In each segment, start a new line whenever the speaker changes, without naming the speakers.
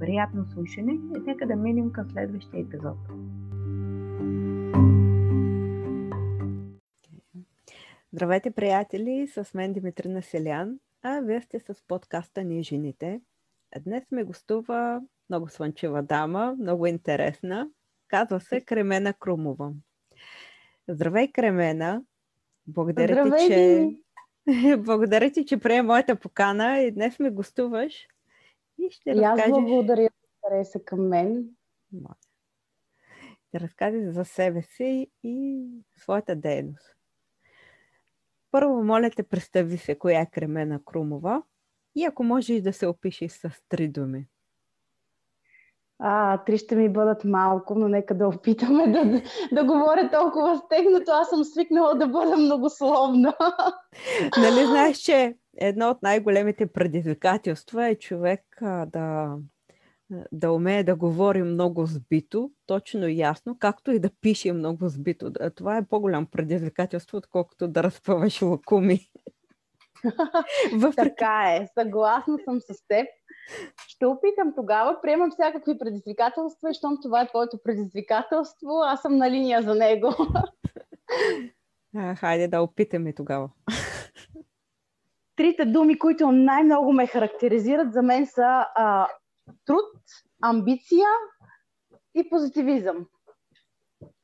Приятно слушане и нека да минем към следващия епизод. Здравейте, приятели! С мен Димитрина Селян, а вие сте с подкаста Ние жените. Днес ме гостува много слънчева дама, много интересна. Казва се Кремена Крумова. Здравей, Кремена! Благодаря
Здравей,
ти, че... Благодаря ти, че прие моята покана и днес ме гостуваш.
И ще и разкажеш... аз благодаря, интереса към мен.
Да разкажеш за себе си и своята дейност. Първо, моля те, представи се коя е Кремена Крумова и ако можеш да се опишеш с три думи.
А, три ще ми бъдат малко, но нека да опитаме да, да, да говоря толкова стегнато. Аз съм свикнала да бъда многословна.
Нали знаеш, че едно от най-големите предизвикателства е човек а, да, да умее да говори много сбито, точно и ясно, както и да пише много сбито. Това е по-голям предизвикателство, отколкото да разпъваш лакуми.
Въпреки... Така е, съгласна съм с теб. Ще опитам тогава, приемам всякакви предизвикателства и щом това е твоето предизвикателство, аз съм на линия за него.
А, хайде да опитаме тогава.
Трите думи, които най-много ме характеризират за мен са а, труд, амбиция и позитивизъм.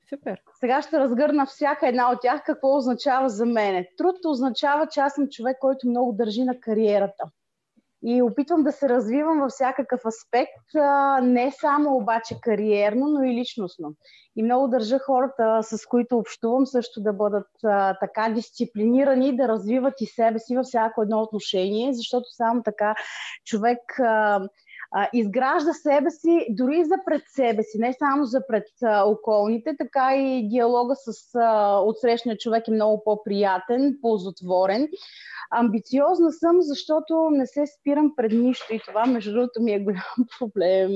Супер.
Сега ще разгърна всяка една от тях какво означава за мене. Труд означава, че аз съм човек, който много държи на кариерата. И опитвам да се развивам във всякакъв аспект, не само обаче кариерно, но и личностно. И много държа хората, с които общувам, също да бъдат така дисциплинирани, да развиват и себе си във всяко едно отношение, защото само така човек изгражда себе си дори за пред себе си, не само за пред а, околните, така и диалога с а, отсрещния човек е много по-приятен, ползотворен. Амбициозна съм, защото не се спирам пред нищо и това, между другото, ми е голям проблем.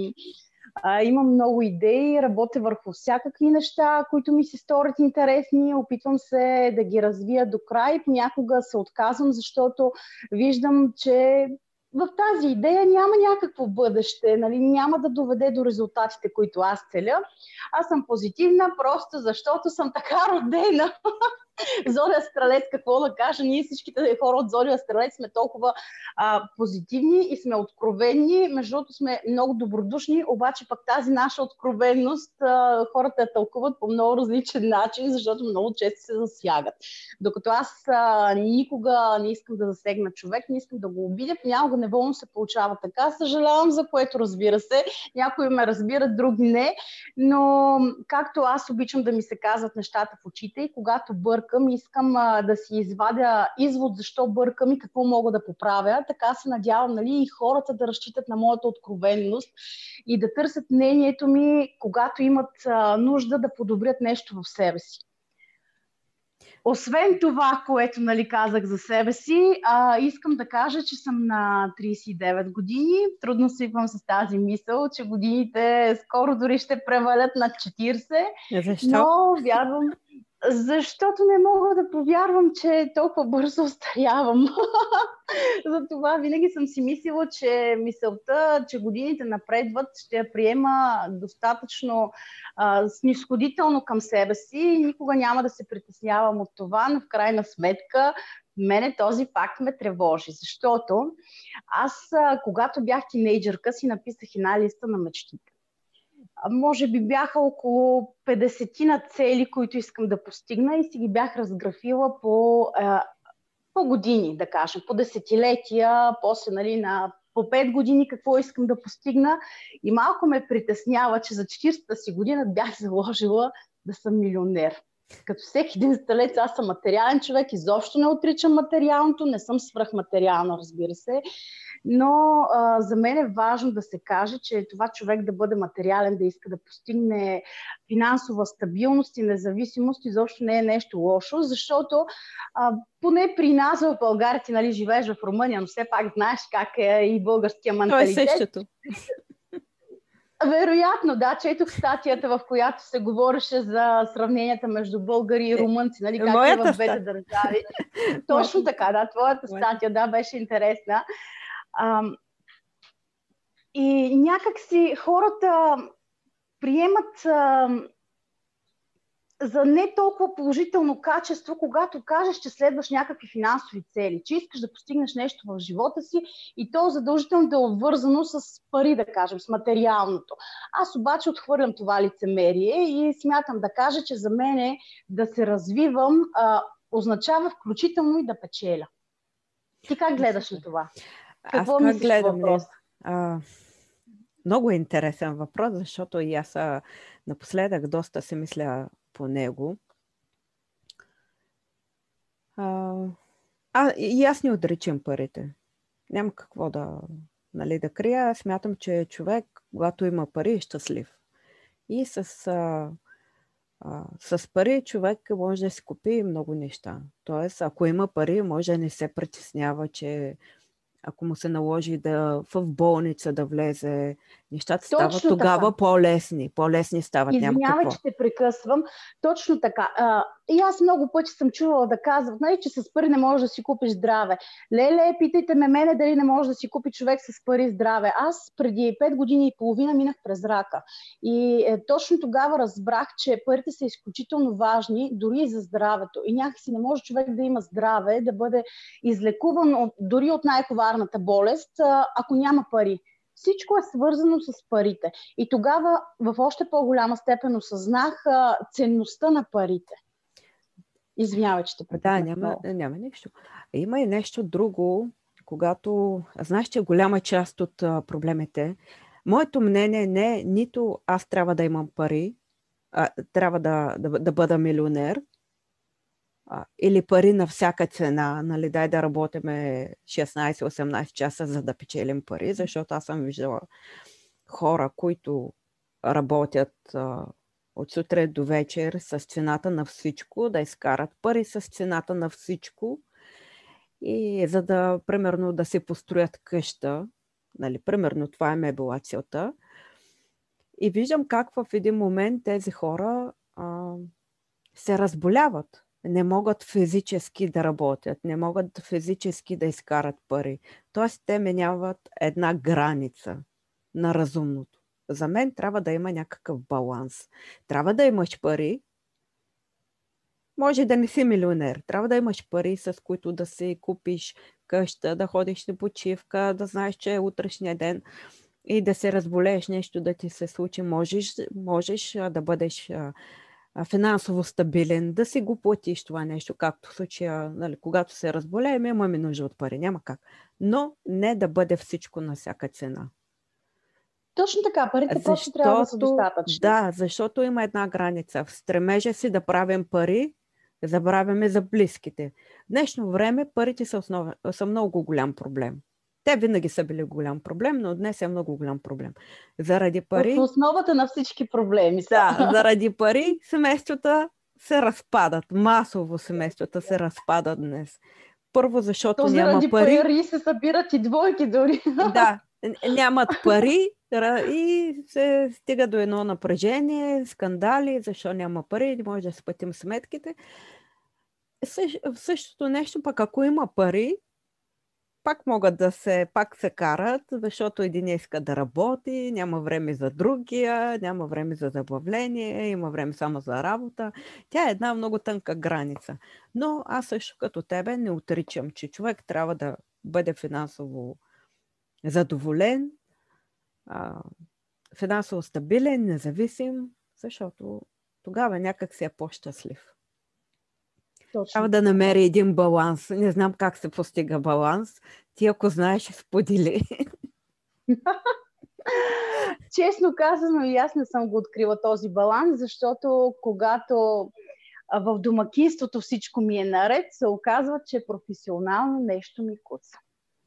А, имам много идеи, работя върху всякакви неща, които ми се сторят интересни, опитвам се да ги развия до край. Понякога се отказвам, защото виждам, че в тази идея няма някакво бъдеще, нали? няма да доведе до резултатите, които аз целя. Аз съм позитивна, просто защото съм така родена. Зоря Стрелец, какво да кажа, ние всичките хора от Зоря Стрелец сме толкова а, позитивни и сме откровени, между другото сме много добродушни, обаче пък тази наша откровенност а, хората я тълкуват по много различен начин, защото много често се засягат. Докато аз а, никога не искам да засегна човек, не искам да го обидя, понякога неволно се получава така. Съжалявам за което, разбира се. Някои ме разбират, други не. Но както аз обичам да ми се казват нещата в очите и когато бъркам, искам а, да си извадя извод защо бъркам и какво мога да поправя. Така се надявам нали, и хората да разчитат на моята откровенност и да търсят мнението ми, когато имат а, нужда да подобрят нещо в себе си. Освен това, което нали, казах за себе си, а, искам да кажа, че съм на 39 години. Трудно свиквам с тази мисъл, че годините скоро дори ще превалят над 40.
Защо?
Но вярвам, защото не мога да повярвам, че толкова бързо остарявам. Затова винаги съм си мислила, че мисълта, че годините напредват, ще я приема достатъчно а, снисходително към себе си. И никога няма да се притеснявам от това, но в крайна сметка мене този факт ме тревожи, защото аз, а, когато бях тинейджърка, си написах една листа на мечтите може би бяха около 50 на цели, които искам да постигна и си ги бях разграфила по, по години, да кажем, по десетилетия, после нали, на по 5 години какво искам да постигна. И малко ме притеснява, че за 40-та си година бях заложила да съм милионер. Като всеки един сталец, аз съм материален човек, изобщо не отричам материалното, не съм свръхматериална, разбира се но а, за мен е важно да се каже, че това човек да бъде материален, да иска да постигне финансова стабилност и независимост, изобщо не е нещо лошо, защото а, поне при нас в България, ти нали, живееш в Румъния, но все пак знаеш как е и българския менталитет.
То е същото.
Вероятно, да. Четох статията, в която се говореше за сравненията между българи и румънци, нали, как е в двете държави. Точно така, да. Твоята статия, да, беше интересна. А, и някак си хората приемат а, за не толкова положително качество, когато кажеш, че следваш някакви финансови цели, че искаш да постигнеш нещо в живота си и то задължително да е обвързано с пари, да кажем, с материалното. Аз обаче отхвърлям това лицемерие и смятам да кажа, че за мен е да се развивам а, означава включително и да печеля. Ти как гледаш на това?
Какво аз как гледам? Въпрос? А, много е интересен въпрос, защото и аз напоследък доста се мисля по него. А, а и аз не отричам парите. Няма какво да, нали, да крия. Смятам, че човек, когато има пари, е щастлив. И с, а, а, с пари човек може да си купи много неща. Тоест, ако има пари, може да не се притеснява, че ако му се наложи да в болница да влезе, нещата стават Точно тогава така. по-лесни. По-лесни стават.
Извинявай, че те прекъсвам. Точно така. А, и аз много пъти съм чувала да казват, нали, че с пари не можеш да си купиш здраве. Леле, питайте ме мене дали не може да си купи човек с пари здраве. Аз преди 5 години и половина минах през рака. И е, точно тогава разбрах, че парите са изключително важни, дори и за здравето. И някакси не може човек да има здраве, да бъде излекуван от, дори от най-коварната болест, ако няма пари. Всичко е свързано с парите. И тогава в още по-голяма степен осъзнах ценността на парите. Извинявай, че те
Да, няма, няма нищо. Има и нещо друго, когато... Знаеш, че голяма част от а, проблемите... Моето мнение не е нито аз трябва да имам пари, а, трябва да, да, да бъда милионер, а, или пари на всяка цена, нали, дай да работиме 16-18 часа, за да печелим пари, защото аз съм виждала хора, които работят а, от сутрин до вечер с цената на всичко, да изкарат пари с цената на всичко и за да, примерно, да се построят къща, нали, примерно това е била целта. И виждам как в един момент тези хора а, се разболяват не могат физически да работят, не могат физически да изкарат пари. Тоест, те минават една граница на разумното. За мен трябва да има някакъв баланс. Трябва да имаш пари. Може да не си милионер. Трябва да имаш пари, с които да си купиш къща, да ходиш на почивка, да знаеш, че е утрешния ден и да се разболееш нещо да ти се случи. Можеш, можеш да бъдеш финансово стабилен, да си го платиш това нещо, както в случая, нали, когато се разболеем, имаме нужда от пари, няма как. Но не да бъде всичко на всяка цена.
Точно така, парите защото, просто трябва да са достатъчни.
Да, защото има една граница. В стремежа си да правим пари, забравяме за близките. В днешно време парите са, основ... са много голям проблем. Те винаги са били голям проблем, но днес е много голям проблем. Заради пари...
В основата на всички проблеми
са. Да, заради пари семействата се разпадат. Масово семействата се разпадат днес. Първо, защото То няма пари.
пари се събират и двойки дори.
Да, нямат пари и се стига до едно напрежение, скандали, защо няма пари, не може да спътим сметките. Същото нещо, пък ако има пари, пак могат да се, пак се карат, защото един иска да работи, няма време за другия, няма време за забавление, има време само за работа. Тя е една много тънка граница. Но аз също като тебе не отричам, че човек трябва да бъде финансово задоволен, финансово стабилен, независим, защото тогава някак си е по-щастлив. Точно. Трябва да намери един баланс. Не знам как се постига баланс. Ти ако знаеш, сподели.
Честно казано, и аз не съм го открила този баланс, защото когато в домакинството всичко ми е наред, се оказва, че професионално нещо ми куца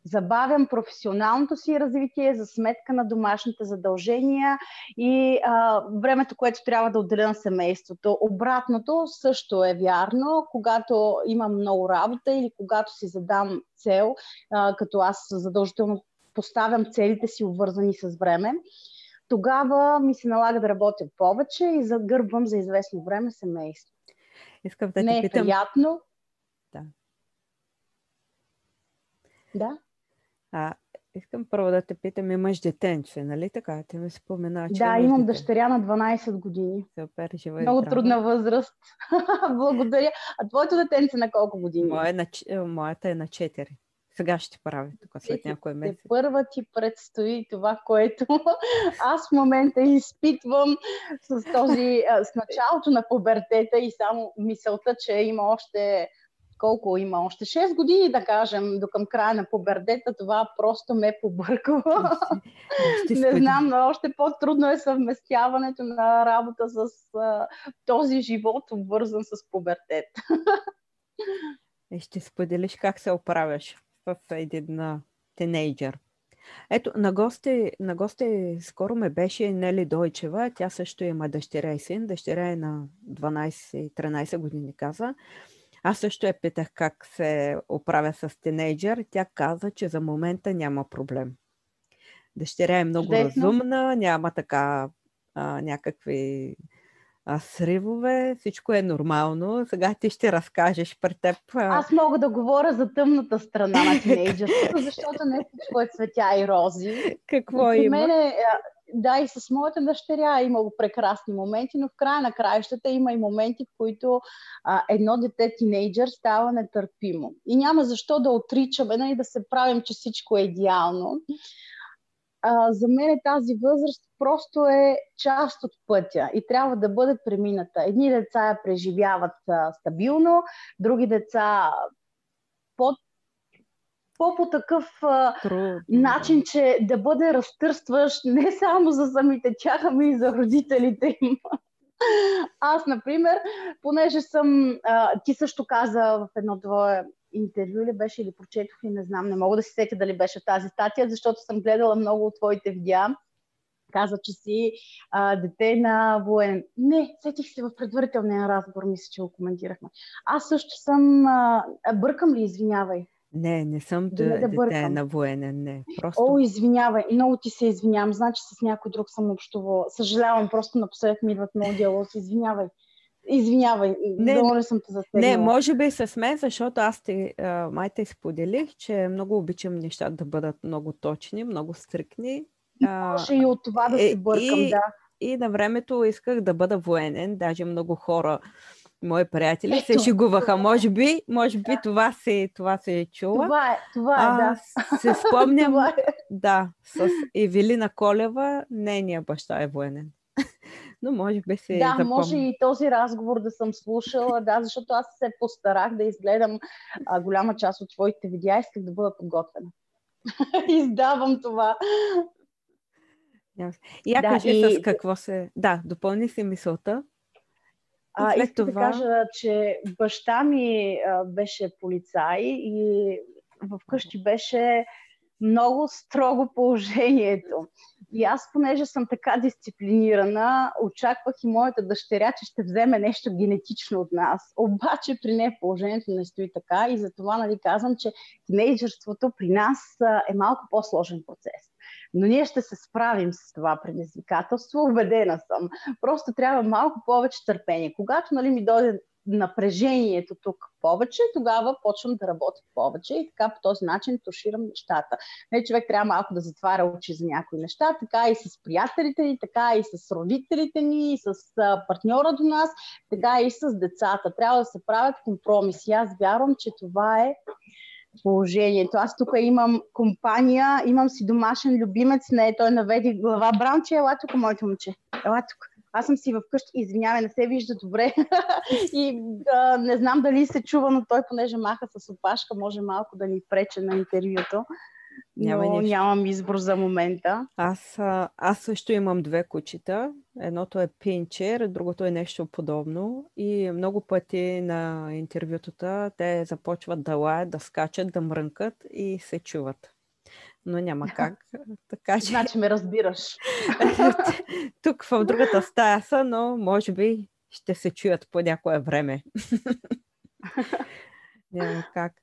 забавям професионалното си развитие за сметка на домашните задължения и а, времето, което трябва да отделя на семейството. Обратното също е вярно, когато имам много работа или когато си задам цел, а, като аз задължително поставям целите си обвързани с време, тогава ми се налага да работя повече и загърбвам за известно време семейство.
Искам да
Не
е питам...
приятно.
Да.
Да.
А, искам първо да те питам, имаш детенче, нали така? Ти ми спомена, че
Да, имам дете. дъщеря на 12 години.
Супер, жива
Много здраво. трудна възраст. Благодаря. А твоето детенце на колко години?
Моя, на, е, моята е на 4. Сега ще правя тук след някой месец.
Първа ти предстои това, което аз в момента изпитвам с този, с началото на пубертета и само мисълта, че има още колко има още 6 години, да кажем, до към края на пубердета, това просто ме побърква. Не знам, но още по-трудно е съвместяването на работа с а, този живот, обвързан с пубертет.
И ще споделиш как се оправяш в един тинейджър. Ето, на гости, на гости скоро ме беше Нели Дойчева. Тя също има дъщеря и син. Дъщеря е на 12-13 години, каза. Аз също я питах как се оправя с тинейджър. Тя каза, че за момента няма проблем. Дъщеря е много Чудесно. разумна, няма така а, някакви а, сривове, всичко е нормално. Сега ти ще разкажеш пред теб.
А... Аз мога да говоря за тъмната страна на тинейджърството, защото не всичко е цветя и рози.
Какво При има? Мене,
да, и с моята дъщеря е имало прекрасни моменти, но в края на краищата има и моменти, в които а, едно дете тинейджър става нетърпимо. И няма защо да отричаме и нали, да се правим, че всичко е идеално. А, за мен тази възраст просто е част от пътя и трябва да бъде премината. Едни деца я преживяват а, стабилно, други деца по-по такъв а, начин, че да бъде разтърстващ не само за самите тях, ами и за родителите им. Аз, например, понеже съм, а, ти също каза в едно твое интервю или беше или прочетох и не знам, не мога да се сетя дали беше тази статия, защото съм гледала много от твоите видеа. Каза, че си а, дете на воен. Не, сетих се в предварителния разговор, мисля, че го коментирахме. Аз също съм... А, бъркам ли, извинявай?
Не, не съм да, да дете на военен, не. Просто...
О, извинявай, много ти се извинявам. Значи с някой друг съм общувала. Съжалявам, просто напоследък ми идват много диалози. Извинявай. Извинявай, не, не съм те засегнала.
Не, може би с мен, защото аз те, а, май те споделих, че много обичам нещата да бъдат много точни, много стрикни.
Може и от това да се бъркам,
и,
да.
И на времето исках да бъда военен, даже много хора мои приятели Ето, се шегуваха. Може би, може би да. това, се, това се е чула.
Това е, това е, да.
Се спомням, е. да, с Евелина Колева, нейния баща е военен. Но може би се
Да, запомня. може и този разговор да съм слушала, да, защото аз се постарах да изгледам а, голяма част от твоите видеа, исках да бъда подготвена. Издавам това.
Я да, кажи и... с какво се... Да, допълни си мисълта.
А, искам това... да кажа, че баща ми а, беше полицай и вкъщи беше много строго положението. И аз, понеже съм така дисциплинирана, очаквах и моята дъщеря, че ще вземе нещо генетично от нас. Обаче при нея положението не стои така и затова нали, казвам, че тинейджърството при нас е малко по-сложен процес. Но ние ще се справим с това предизвикателство, убедена съм. Просто трябва малко повече търпение. Когато нали, ми дойде напрежението тук повече, тогава почвам да работя повече и така по този начин туширам нещата. Не, човек трябва малко да затваря очи за някои неща, така и с приятелите ни, така и с родителите ни, и с партньора до нас, така и с децата. Трябва да се правят компромиси. Аз вярвам, че това е положението. Аз тук имам компания, имам си домашен любимец, не, той наведи глава. Бранче, ела тук, моето момче. Ела тук. Аз съм си вкъщи, извинявай, не се вижда добре. и а, не знам дали се чува, но той, понеже маха с опашка, може малко да ни прече на интервюто. Няма но нямам избор за момента.
Аз, аз също имам две кучета. Едното е пинчер, другото е нещо подобно. И много пъти на интервютата те започват да лаят, да скачат, да мрънкат и се чуват. Но няма как.
Така, че... Значи ме разбираш.
Тук в другата стая са, но може би ще се чуят по някое време. няма как.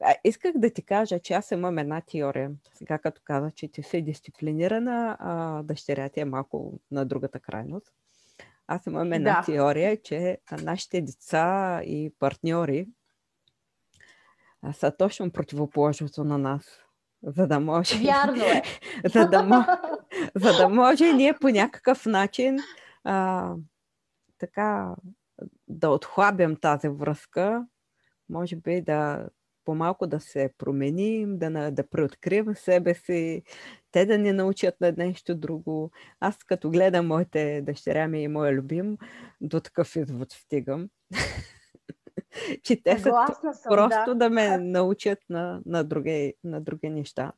А, исках да ти кажа, че аз имам една теория. Сега като каза, че ти си дисциплинирана, а дъщеря ти е малко на другата крайност. Аз имам една да. теория, че нашите деца и партньори са точно противоположното на нас. За да може.
Вярно е.
за, да, за да може ние по някакъв начин а, така да отхлабям тази връзка, може би да по-малко да се променим, да, да преоткрием себе си, те да ни научат на нещо друго. Аз като гледам моите дъщеря ми и моя любим, до такъв извод стигам. че те са съм, просто да. да ме научат на, на, други, на други неща.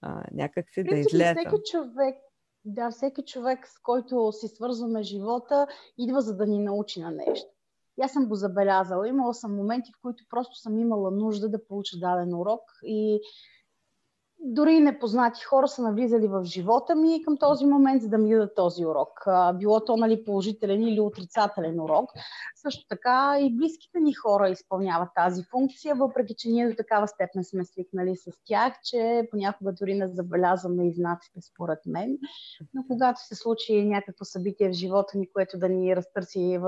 А, някак си да излеза.
Всеки човек, да, всеки човек, с който си свързваме живота, идва за да ни научи на нещо. И аз съм го забелязала. Имала съм моменти, в които просто съм имала нужда да получа даден урок и дори непознати хора са навлизали в живота ми към този момент, за да ми дадат този урок. Било то нали, положителен или отрицателен урок. Също така и близките ни хора изпълняват тази функция, въпреки че ние до такава степен сме свикнали с тях, че понякога дори не забелязваме и знаците според мен. Но когато се случи някакво събитие в живота ни, което да ни разтърси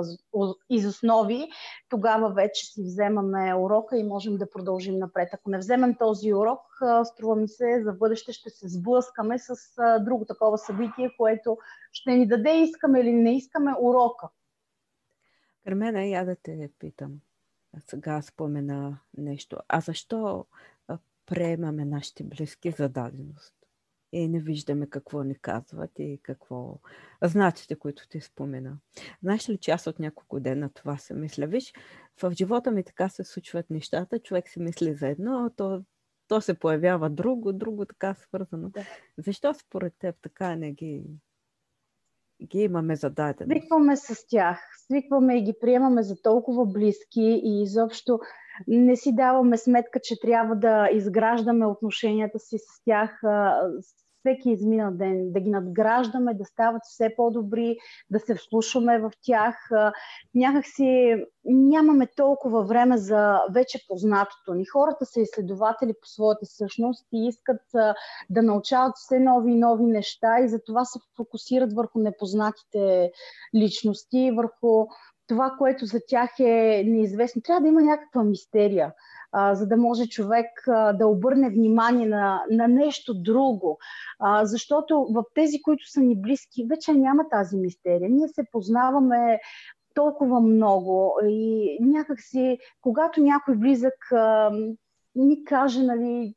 из основи, тогава вече си вземаме урока и можем да продължим напред. Ако не вземем този урок, струва ми се, за бъдеще ще се сблъскаме с друго такова събитие, което ще ни даде, искаме или не искаме, урока.
Кармена, я да те питам. Сега спомена нещо. А защо приемаме нашите близки за даденост? И не виждаме какво ни казват и какво знаците, които ти спомена. Знаеш ли, че аз от няколко дена това се мисля? Виж, в живота ми така се случват нещата. Човек си мисли за едно, то то се появява друго, друго така свързано. Да. Защо според теб така не ги, ги имаме зададено?
Свикваме с тях, свикваме и ги приемаме за толкова близки и изобщо не си даваме сметка, че трябва да изграждаме отношенията си с тях всеки изминал ден, да ги надграждаме, да стават все по-добри, да се вслушваме в тях. Някак си нямаме толкова време за вече познатото ни. Хората са изследователи по своята същност и искат да научават все нови и нови неща и затова се фокусират върху непознатите личности, върху това, което за тях е неизвестно. Трябва да има някаква мистерия а, за да може човек а, да обърне внимание на, на нещо друго. А, защото в тези, които са ни близки, вече няма тази мистерия. Ние се познаваме толкова много и някакси, когато някой близък а, ни каже, нали,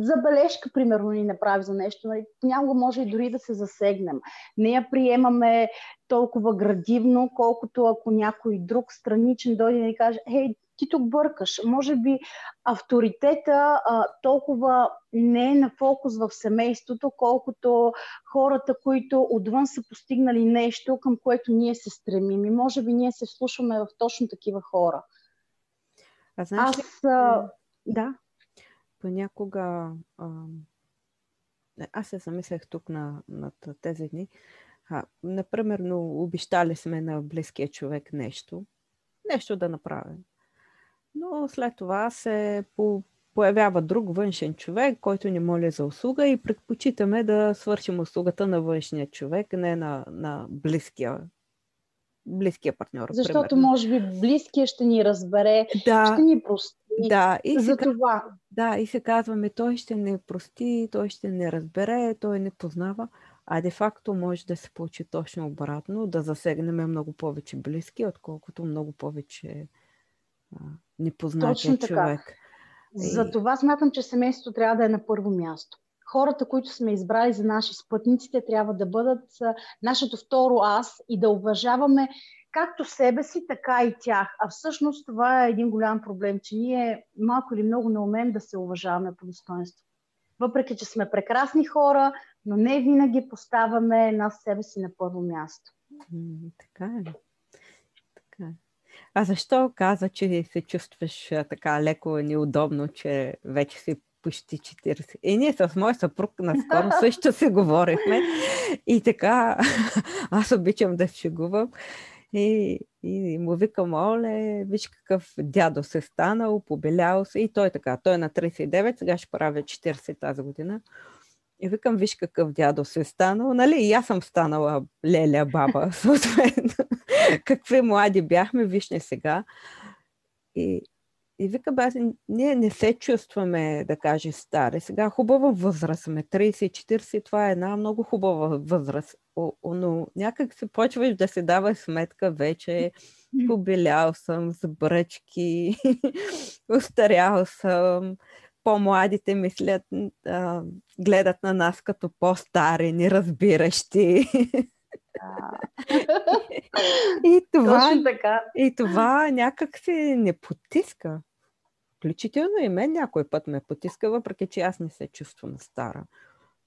забележка, примерно, ни направи за нещо. Нали, понякога може и дори да се засегнем. Не я приемаме толкова градивно, колкото ако някой друг страничен дойде и ни каже, хей, ти тук бъркаш. Може би авторитета а, толкова не е на фокус в семейството, колкото хората, които отвън са постигнали нещо, към което ние се стремим. И може би ние се вслушваме в точно такива хора.
А знаеш ли, Аз, а, да. Понякога а, аз се замислях тук на, на тези дни. А, например, обещали сме на близкия човек нещо, нещо да направим. Но след това се по- появява друг външен човек, който ни моли за услуга и предпочитаме да свършим услугата на външния човек, не на, на близкия близкия партньор.
Защото примерно. може би близкия ще ни разбере, да, ще ни прости.
Да,
и за това.
Да, и се казваме, той ще не прости, той ще не разбере, той не познава. А де-факто може да се получи точно обратно, да засегнем много повече близки, отколкото много повече непознатия човек.
Затова смятам, че семейството трябва да е на първо място. Хората, които сме избрали за наши спътниците, трябва да бъдат нашето второ аз и да уважаваме както себе си, така и тях. А всъщност това е един голям проблем, че ние малко или много не умеем да се уважаваме по достоинство. Въпреки, че сме прекрасни хора, но не винаги поставяме нас себе си на първо място.
така е. Така е. А защо каза, че се чувстваш така леко неудобно, че вече си почти 40. И ние с мой съпруг наскоро също се говорихме. И така, аз обичам да шегувам. И, и му викам, оле, виж какъв дядо се станал, побелял се. И той така, той е на 39, сега ще правя 40 тази година. И викам, виж какъв дядо се станал. Нали, и аз съм станала леля баба, съответно. Какви млади бяхме, виж не сега. И, и вика, бе, ние не се чувстваме, да каже, стари. Сега хубава възраст сме, 30-40, това е една много хубава възраст. Но някак се почваш да се дава сметка вече, побелял съм с бръчки, устарял съм, по-младите мислят, а, гледат на нас като по-стари, неразбиращи. и, това, и това някак се не потиска. Включително и мен някой път ме потиска, въпреки че аз не се чувствам стара.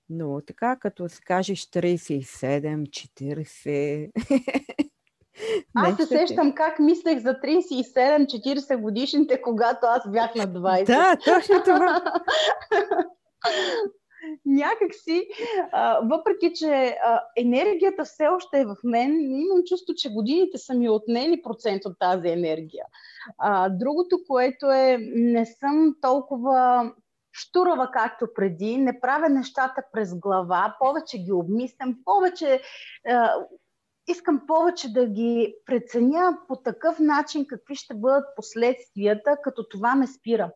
Но така, като си кажеш 37, 40...
Аз се сещам как мислех за 37-40 годишните, когато аз бях на 20.
Да, точно това.
Някак си, въпреки че а, енергията все още е в мен, имам чувство, че годините са ми отнели процент от тази енергия. А, другото, което е, не съм толкова штурава както преди, не правя нещата през глава, повече ги обмислям, повече а, искам повече да ги преценя по такъв начин какви ще бъдат последствията, като това ме спира.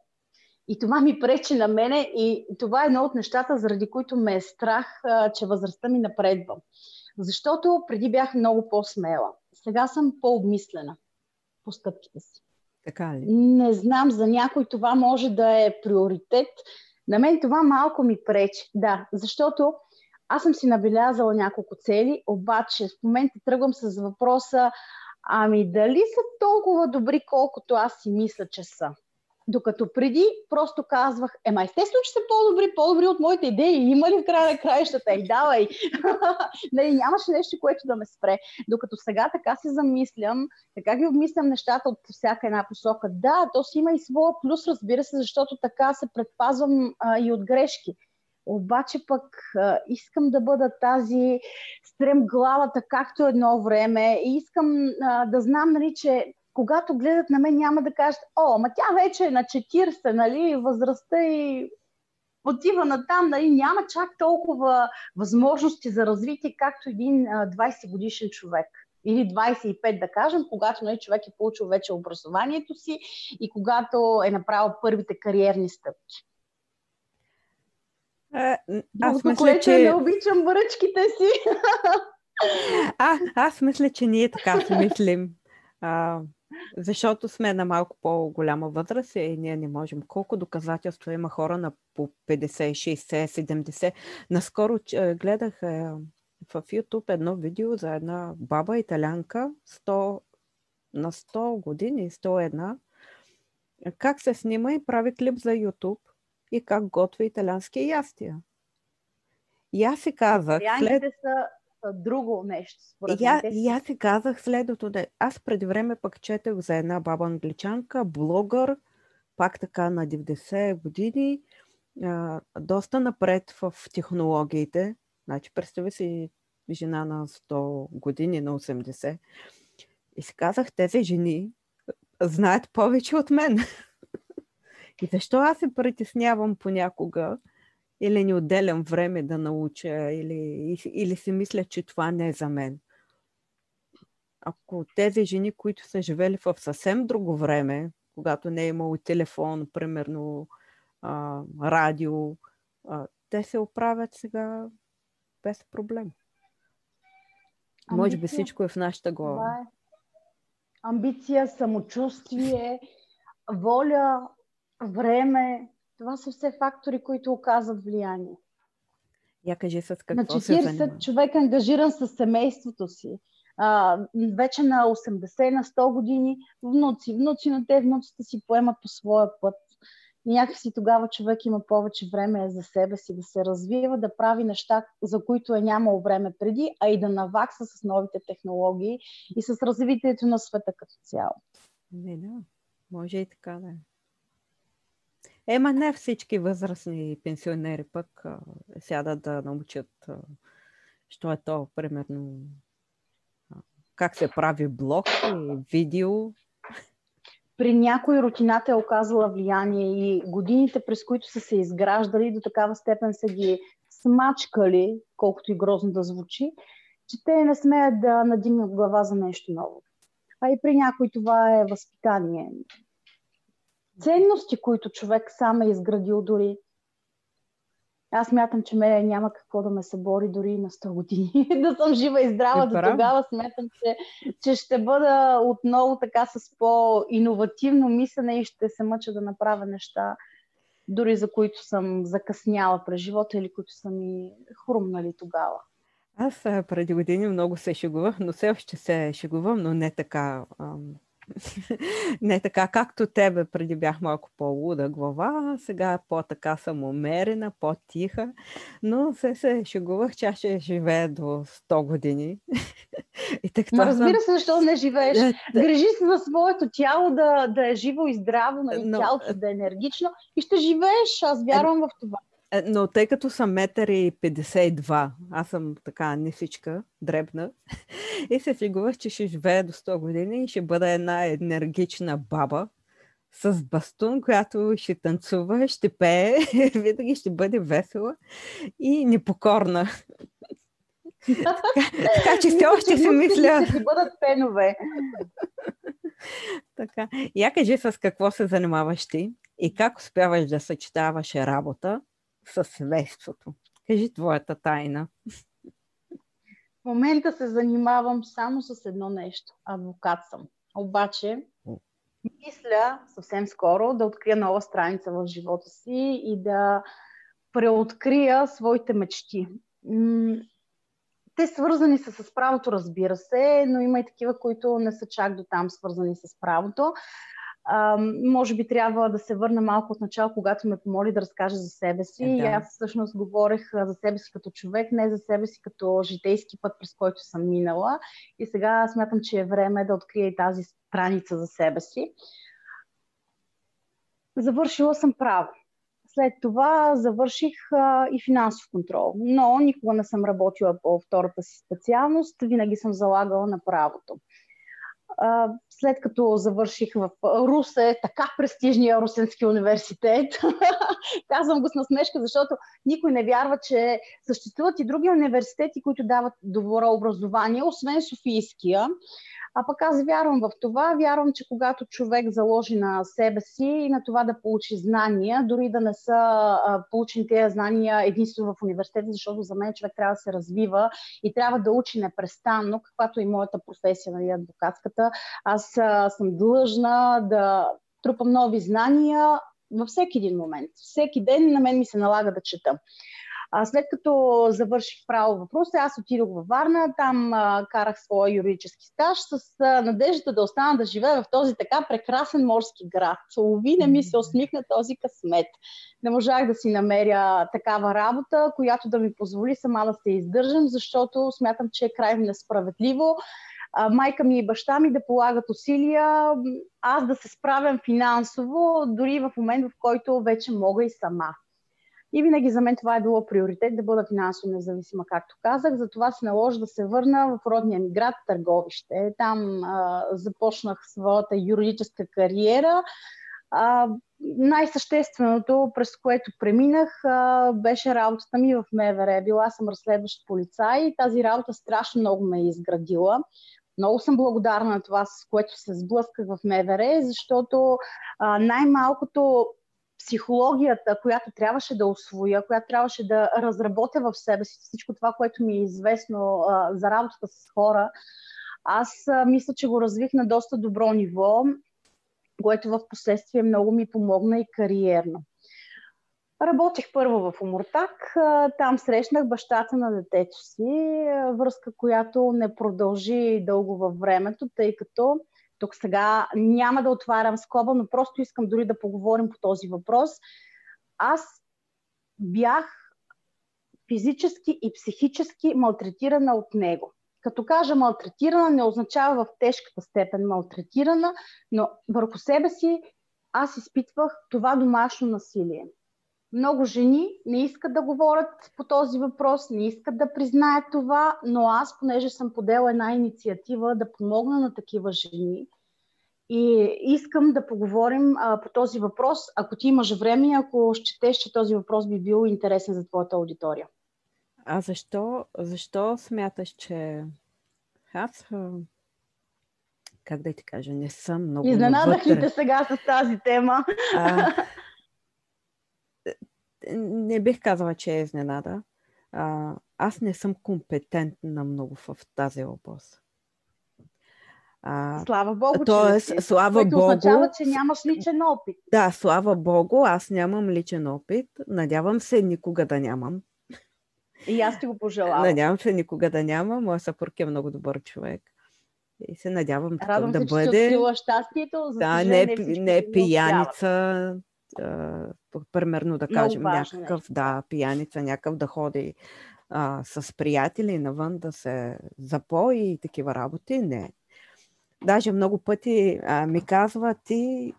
И това ми пречи на мене и това е едно от нещата, заради които ме е страх, че възрастта ми напредва. Защото преди бях много по-смела. Сега съм по-обмислена по стъпките си.
Така ли?
Не знам, за някой това може да е приоритет. На мен това малко ми пречи. Да, защото аз съм си набелязала няколко цели, обаче в момента тръгвам с въпроса, ами дали са толкова добри, колкото аз си мисля, че са? Докато преди просто казвах, ема естествено, че са по-добри, по-добри от моите идеи. Има ли в края на краищата? И давай! нали, нямаше нещо, което да ме спре. Докато сега така се замислям, така ги обмислям нещата от всяка една посока. Да, то си има и своя плюс, разбира се, защото така се предпазвам а, и от грешки. Обаче пък а, искам да бъда тази стрем главата, както едно време. И искам а, да знам, нали, че когато гледат на мен, няма да кажат, о, ма тя вече е на 40, нали, възрастта и отива на там, нали, няма чак толкова възможности за развитие, както един 20 годишен човек. Или 25, да кажем, когато нали, човек е получил вече образованието си и когато е направил първите кариерни стъпки.
А, аз мисля,
което
че...
не обичам връчките си.
А, аз мисля, че ние така си мислим. А, защото сме на малко по-голяма възраст и ние не можем. Колко доказателства има хора на по 50, 60, 70. Наскоро гледах е, в YouTube едно видео за една баба италянка 100, на 100 години, 101, как се снима и прави клип за YouTube и как готви италиански ястия. И аз си казах...
След... са друго нещо.
Според я, и аз си казах следното. Да, аз преди време пък четах за една баба англичанка, блогър, пак така на 90 години, а, доста напред в технологиите. Значи, представи си жена на 100 години, на 80. И си казах, тези жени знаят повече от мен. И защо аз се притеснявам понякога или не отделям време да науча, или, или си мисля, че това не е за мен. Ако тези жени, които са живели в съвсем друго време, когато не е имало телефон, примерно а, радио, а, те се оправят сега без проблем. Амбиция. Може би всичко е в нашата глава.
Е. Амбиция, самочувствие, воля, време. Това са все фактори, които оказват влияние.
Я кажи с какво
на 40 човек ангажиран с семейството си. А, вече на 80, на 100 години внуци, внуци на те внуците си поемат по своя път. И някакси тогава човек има повече време за себе си да се развива, да прави неща, за които е нямал време преди, а и да навакса с новите технологии и с развитието на света като цяло.
Не, да. Може и така да е. Ема не всички възрастни пенсионери пък сядат да научат, що е то, примерно, как се прави блог и видео.
При някой рутината е оказала влияние и годините, през които са се изграждали, до такава степен са ги смачкали, колкото и грозно да звучи, че те не смеят да надигнат глава за нещо ново. А и при някой това е възпитание ценности, които човек сам е изградил дори. Аз мятам, че мене няма какво да ме събори дори на 100 години. да съм жива и здрава. Е, до тогава смятам, че, че ще бъда отново така с по-инновативно мислене и ще се мъча да направя неща, дори за които съм закъсняла през живота или които са ми хрумнали тогава.
Аз преди години много се шегувах, но все още се шегувам, но не така ам, не така, както тебе преди бях малко по-луда глава, сега по-така съм умерена, по-тиха, но се се шегувах, че аз ще живея до 100 години.
и така Ма разбира се, защо не живееш. Е, Грежи се за своето тяло да, да е живо и здраво, нали, но, тялото да е енергично и ще живееш. Аз вярвам в това.
Е, но тъй като съм метър и 52, аз съм така нисичка, дребна, и се фигувах, че ще живея до 100 години и ще бъда една енергична баба с бастун, която ще танцува, ще пее, винаги ще бъде весела и непокорна. така че все още си мисля...
Ще бъдат пенове.
така. Я кажи с какво се занимаваш ти и как успяваш да съчетаваш работа със? Кажи твоята тайна.
В момента се занимавам само с едно нещо. Адвокат съм. Обаче, мисля съвсем скоро да открия нова страница в живота си и да преоткрия своите мечти. Те свързани са с правото, разбира се, но има и такива, които не са чак до там свързани с правото. А, може би трябва да се върна малко от начало, когато ме помоли да разкажа за себе си. Е, да. И аз всъщност говорех за себе си като човек, не за себе си като житейски път, през който съм минала. И сега смятам, че е време да открия и тази страница за себе си. Завършила съм право. След това завърших а, и финансов контрол, но никога не съм работила по втората си специалност, винаги съм залагала на правото а, след като завърших в Русе, така престижния Русенски университет, казвам го с насмешка, защото никой не вярва, че съществуват и други университети, които дават добро образование, освен Софийския. А пък аз вярвам в това. Вярвам, че когато човек заложи на себе си и на това да получи знания, дори да не са а, получени тези знания единствено в университета, защото за мен човек трябва да се развива и трябва да учи непрестанно, каквато и моята професия, нали, адвокатската. Аз а, съм длъжна да трупам нови знания във всеки един момент. Всеки ден на мен ми се налага да чета. А, след като завърших право в Русе, аз отидох във Варна, там а, карах своя юридически стаж с а, надеждата да остана да живея в този така прекрасен морски град. Лови не ми се усмихна този късмет. Не можах да си намеря такава работа, която да ми позволи сама да се издържам, защото смятам, че е крайно несправедливо майка ми и баща ми да полагат усилия, аз да се справям финансово, дори в момент, в който вече мога и сама. И винаги за мен това е било приоритет да бъда финансово независима, както казах. Затова се наложи да се върна в родния ми град Търговище. Там а, започнах своята юридическа кариера. А, най-същественото, през което преминах, а, беше работата ми в МВР. Била съм разследващ полицай и тази работа страшно много ме е изградила. Много съм благодарна на това, с което се сблъсках в МВР, защото а, най-малкото психологията, която трябваше да освоя, която трябваше да разработя в себе си всичко това, което ми е известно а, за работата с хора, аз а, мисля, че го развих на доста добро ниво което в последствие много ми помогна и кариерно. Работех първо в Умуртак. Там срещнах бащата на детето си, връзка, която не продължи дълго във времето, тъй като тук сега няма да отварям скоба, но просто искам дори да поговорим по този въпрос. Аз бях физически и психически малтретирана от него. Като кажа малтретирана, не означава в тежката степен малтретирана, но върху себе си аз изпитвах това домашно насилие. Много жени не искат да говорят по този въпрос, не искат да признаят това, но аз, понеже съм подела една инициатива да помогна на такива жени, и искам да поговорим а, по този въпрос, ако ти имаш време, ако счетеш, че този въпрос би бил интересен за твоята аудитория.
А защо, защо смяташ, че аз, как да ти кажа, не съм много
Изненадах ли те сега с тази тема? А,
не бих казала, че е изненада. А, аз не съм компетентна много в тази област.
А, слава Богу,
тоест, че слава Богу,
означава, че нямаш личен опит.
Да, слава Богу, аз нямам личен опит. Надявам се никога да нямам.
И аз ти го пожелавам.
Надявам се никога да няма. Моя съпруг е много добър човек. И се надявам
Радвам
да
се,
бъде.
Че щастието. За
да, не, не, не е пияница. А, примерно да кажем някакъв, нещо. да, пияница, някакъв да ходи а, с приятели навън да се запои и такива работи. Не. Даже много пъти а, ми казва, ти,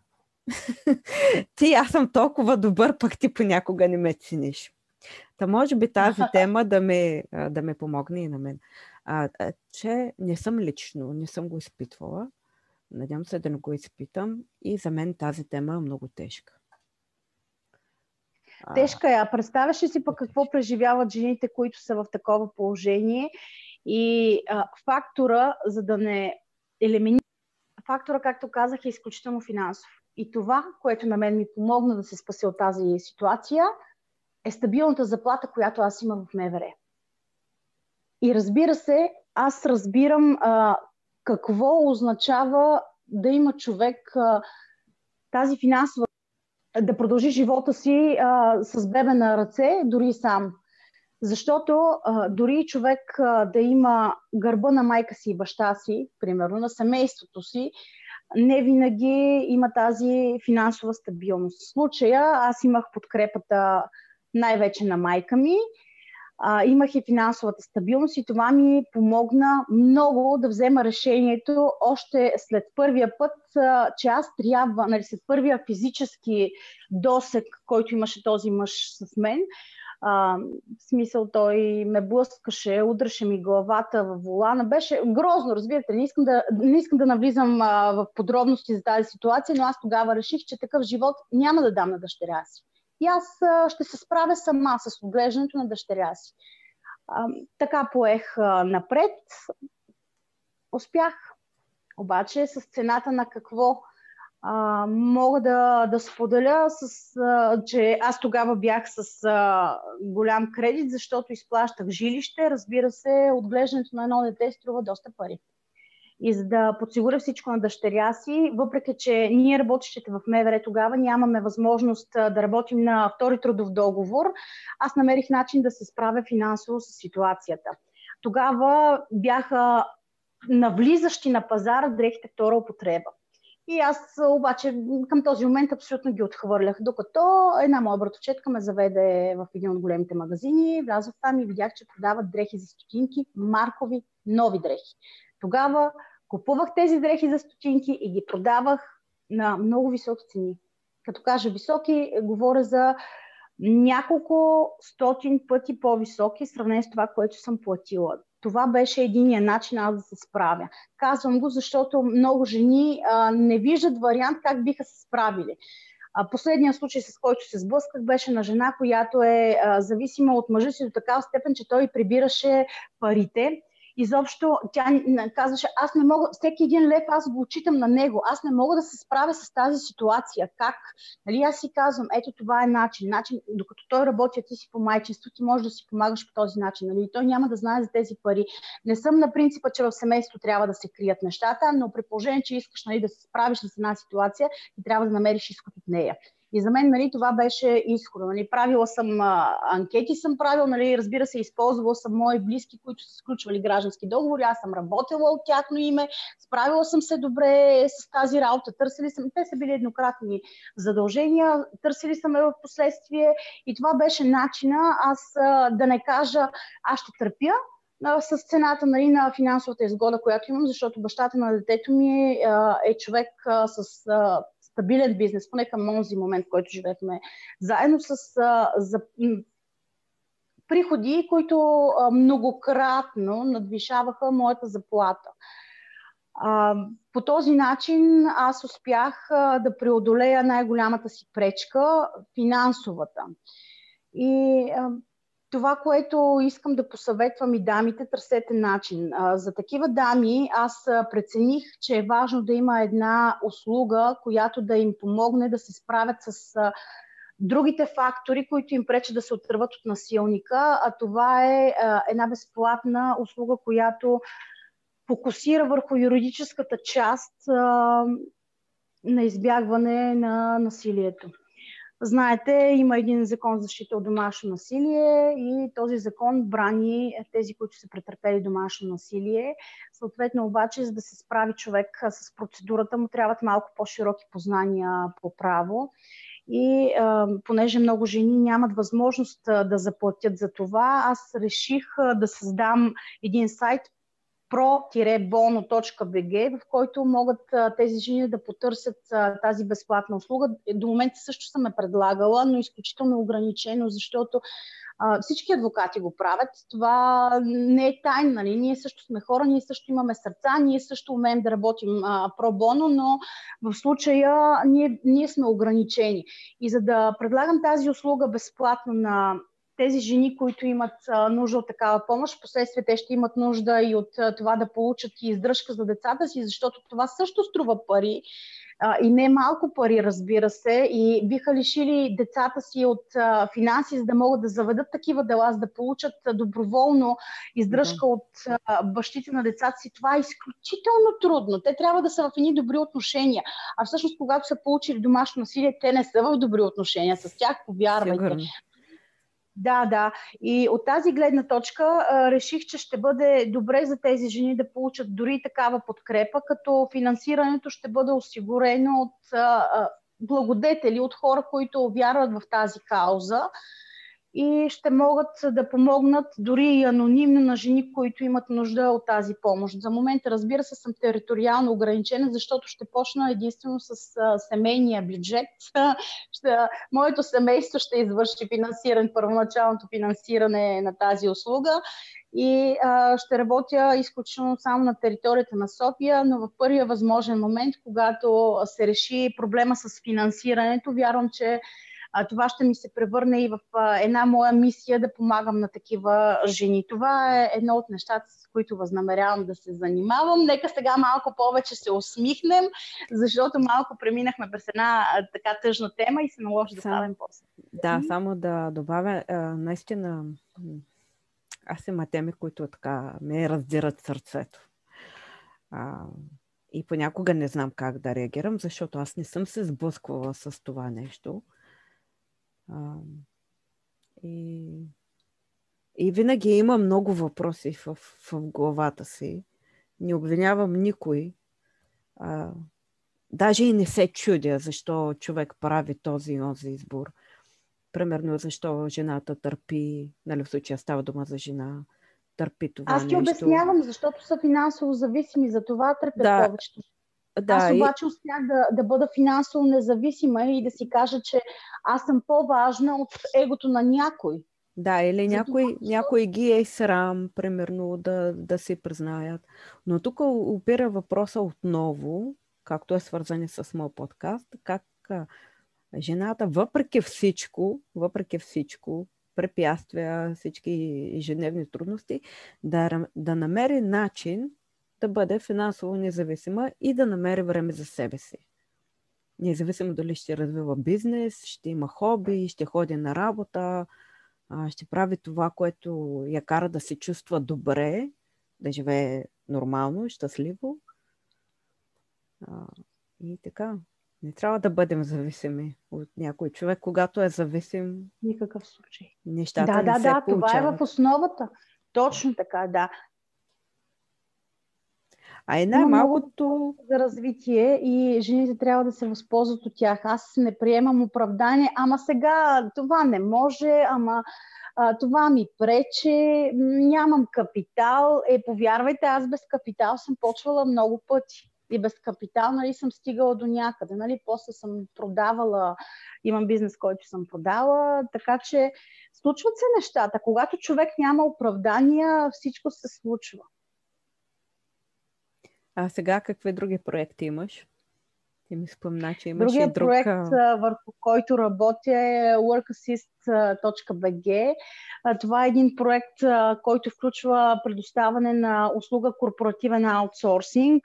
ти, аз съм толкова добър, пък ти понякога не ме цениш. Та може би тази тема да ме, да ме помогне и на мен. А, че не съм лично, не съм го изпитвала. Надявам се да не го изпитам. И за мен тази тема е много тежка.
Тежка е. А представяш ли си пък какво преживяват жените, които са в такова положение? И а, фактора, за да не елиминира, фактора, както казах, е изключително финансов. И това, което на мен ми помогна да се спася от тази ситуация – е стабилната заплата, която аз имам в МВР. И разбира се, аз разбирам а, какво означава да има човек а, тази финансова да продължи живота си а, с бебе на ръце, дори сам. Защото а, дори човек а, да има гърба на майка си и баща си, примерно на семейството си, не винаги има тази финансова стабилност. В случая аз имах подкрепата най-вече на майка ми. А, имах и финансовата стабилност и това ми помогна много да взема решението още след първия път, а, че аз трябва, нали, след първия физически досек, който имаше този мъж с мен, а, в смисъл той ме блъскаше, удръше ми главата в волана. Беше грозно, разбирате. Не искам да, не искам да навлизам а, в подробности за тази ситуация, но аз тогава реших, че такъв живот няма да дам на дъщеря си и аз ще се справя сама с отглеждането на дъщеря си. Така поех напред. Успях. Обаче с цената на какво а, мога да, да споделя, с, а, че аз тогава бях с а, голям кредит, защото изплащах жилище. Разбира се, отглеждането на едно дете струва доста пари и за да подсигуря всичко на дъщеря си, въпреки че ние работещите в МВР тогава нямаме възможност да работим на втори трудов договор, аз намерих начин да се справя финансово с ситуацията. Тогава бяха навлизащи на пазара дрехите втора употреба. И аз обаче към този момент абсолютно ги отхвърлях, докато една моя братовчетка ме заведе в един от големите магазини, влязох там и видях, че продават дрехи за стотинки, маркови, нови дрехи. Тогава купувах тези дрехи за стотинки и ги продавах на много високи цени. Като кажа високи, говоря за няколко стотин пъти по-високи, в сравнение с това, което съм платила. Това беше единия начин аз да се справя. Казвам го, защото много жени а, не виждат вариант как биха се справили. А, последният случай, с който се сблъсках, беше на жена, която е а, зависима от мъжа си до такава степен, че той прибираше парите изобщо тя казваше, аз не мога, всеки един лев аз го отчитам на него, аз не мога да се справя с тази ситуация. Как? Нали, аз си казвам, ето това е начин. начин докато той работи, а ти си по майчинство, ти можеш да си помагаш по този начин. Нали? Той няма да знае за тези пари. Не съм на принципа, че в семейството трябва да се крият нещата, но при положение, че искаш нали, да се справиш с една ситуация, ти трябва да намериш изход от нея. И за мен нали, това беше изхода. Нали. Правила съм а, анкети, съм правила, нали, разбира се, използвала съм мои близки, които са сключвали граждански договори, аз съм работила от тяхно име, справила съм се добре с тази работа, търсили съм, те са били еднократни задължения, търсили съм в последствие и това беше начина аз а, да не кажа аз ще търпя, с цената нали, на финансовата изгода, която имам, защото бащата на детето ми е, е човек с стабилен бизнес, поне към този момент, в който живеехме заедно с за, приходи, които многократно надвишаваха моята заплата. По този начин аз успях да преодолея най-голямата си пречка финансовата. И това, което искам да посъветвам и дамите, търсете начин. За такива дами аз прецених, че е важно да има една услуга, която да им помогне да се справят с другите фактори, които им пречат да се отърват от насилника, а това е една безплатна услуга, която фокусира върху юридическата част на избягване на насилието. Знаете, има един закон за защита от домашно насилие и този закон брани тези, които са претърпели домашно насилие. Съответно обаче, за да се справи човек с процедурата, му трябват малко по-широки познания по право. И а, понеже много жени нямат възможност да заплатят за това, аз реших да създам един сайт, pro-bono.bg, в който могат тези жени да потърсят тази безплатна услуга. До момента също съм е предлагала, но изключително ограничено, защото всички адвокати го правят. Това не е тайна. Нали? Ние също сме хора, ние също имаме сърца, ние също умеем да работим про-боно, но в случая ние, ние сме ограничени. И за да предлагам тази услуга безплатно на тези жени, които имат нужда от такава помощ, последствие те ще имат нужда и от това да получат и издръжка за децата си, защото това също струва пари и не малко пари, разбира се, и биха лишили децата си от финанси, за да могат да заведат такива дела, за да получат доброволно издръжка mm-hmm. от бащите на децата си. Това е изключително трудно. Те трябва да са в едни добри отношения. А всъщност, когато са получили домашно насилие, те не са в добри отношения с тях, повярвайте. Сигурно. Да, да. И от тази гледна точка а, реших, че ще бъде добре за тези жени да получат дори такава подкрепа, като финансирането ще бъде осигурено от а, благодетели, от хора, които вярват в тази кауза и ще могат да помогнат дори и анонимно на жени, които имат нужда от тази помощ. За момента, разбира се, съм териториално ограничена, защото ще почна единствено с а, семейния бюджет. Ще, моето семейство ще извърши финансиране, първоначалното финансиране на тази услуга и а, ще работя изключително само на територията на София, но в първия възможен момент, когато се реши проблема с финансирането, вярвам, че а, това ще ми се превърне и в а, една моя мисия да помагам на такива жени. Това е едно от нещата, с които възнамерявам да се занимавам. Нека сега малко повече се усмихнем, защото малко преминахме през една а, така тъжна тема и се наложи да правим после.
Да, само да добавя, а, наистина аз има теми, които така ме раздират сърцето. А, и понякога не знам как да реагирам, защото аз не съм се сблъсквала с това нещо. А, и, и винаги има много въпроси в, в главата си. Не обвинявам никой. А, даже и не се чудя защо човек прави този и онзи избор. Примерно защо жената търпи, нали в случая става дума за жена, търпи това
Аз ти
нещо.
обяснявам, защото са финансово зависими, за това търпят да, повечето. Да, аз обаче успях да, да бъда финансово независима и да си кажа, че аз съм по-важна от егото на някой.
Да, или някой, това, някой ги е срам, примерно, да, да си признаят. Но тук опира въпроса отново, както е свързан с моят подкаст, как жената, въпреки всичко, въпреки всичко, препятствия, всички ежедневни трудности, да, да намери начин да бъде финансово независима и да намери време за себе си. Независимо дали ще развива бизнес, ще има хоби, ще ходи на работа, ще прави това, което я кара да се чувства добре, да живее нормално щастливо. И така. Не трябва да бъдем зависими от някой човек. Когато е зависим,
никакъв случай.
Нещата
да,
не
да,
се
да,
получават.
това е в основата. Точно така, да.
А и най-малкото...
За развитие и жените трябва да се възползват от тях. Аз не приемам оправдание, ама сега това не може, ама а, това ми прече, нямам капитал. Е, повярвайте, аз без капитал съм почвала много пъти и без капитал, нали, съм стигала до някъде. Нали, после съм продавала, имам бизнес, който съм продала, така че случват се нещата. Когато човек няма оправдания, всичко се случва.
А сега какви други проекти имаш? Ти ми спомна, че имаш
Другия
и друг...
проект, върху който работя е workassist.bg. Това е един проект, който включва предоставяне на услуга корпоративен аутсорсинг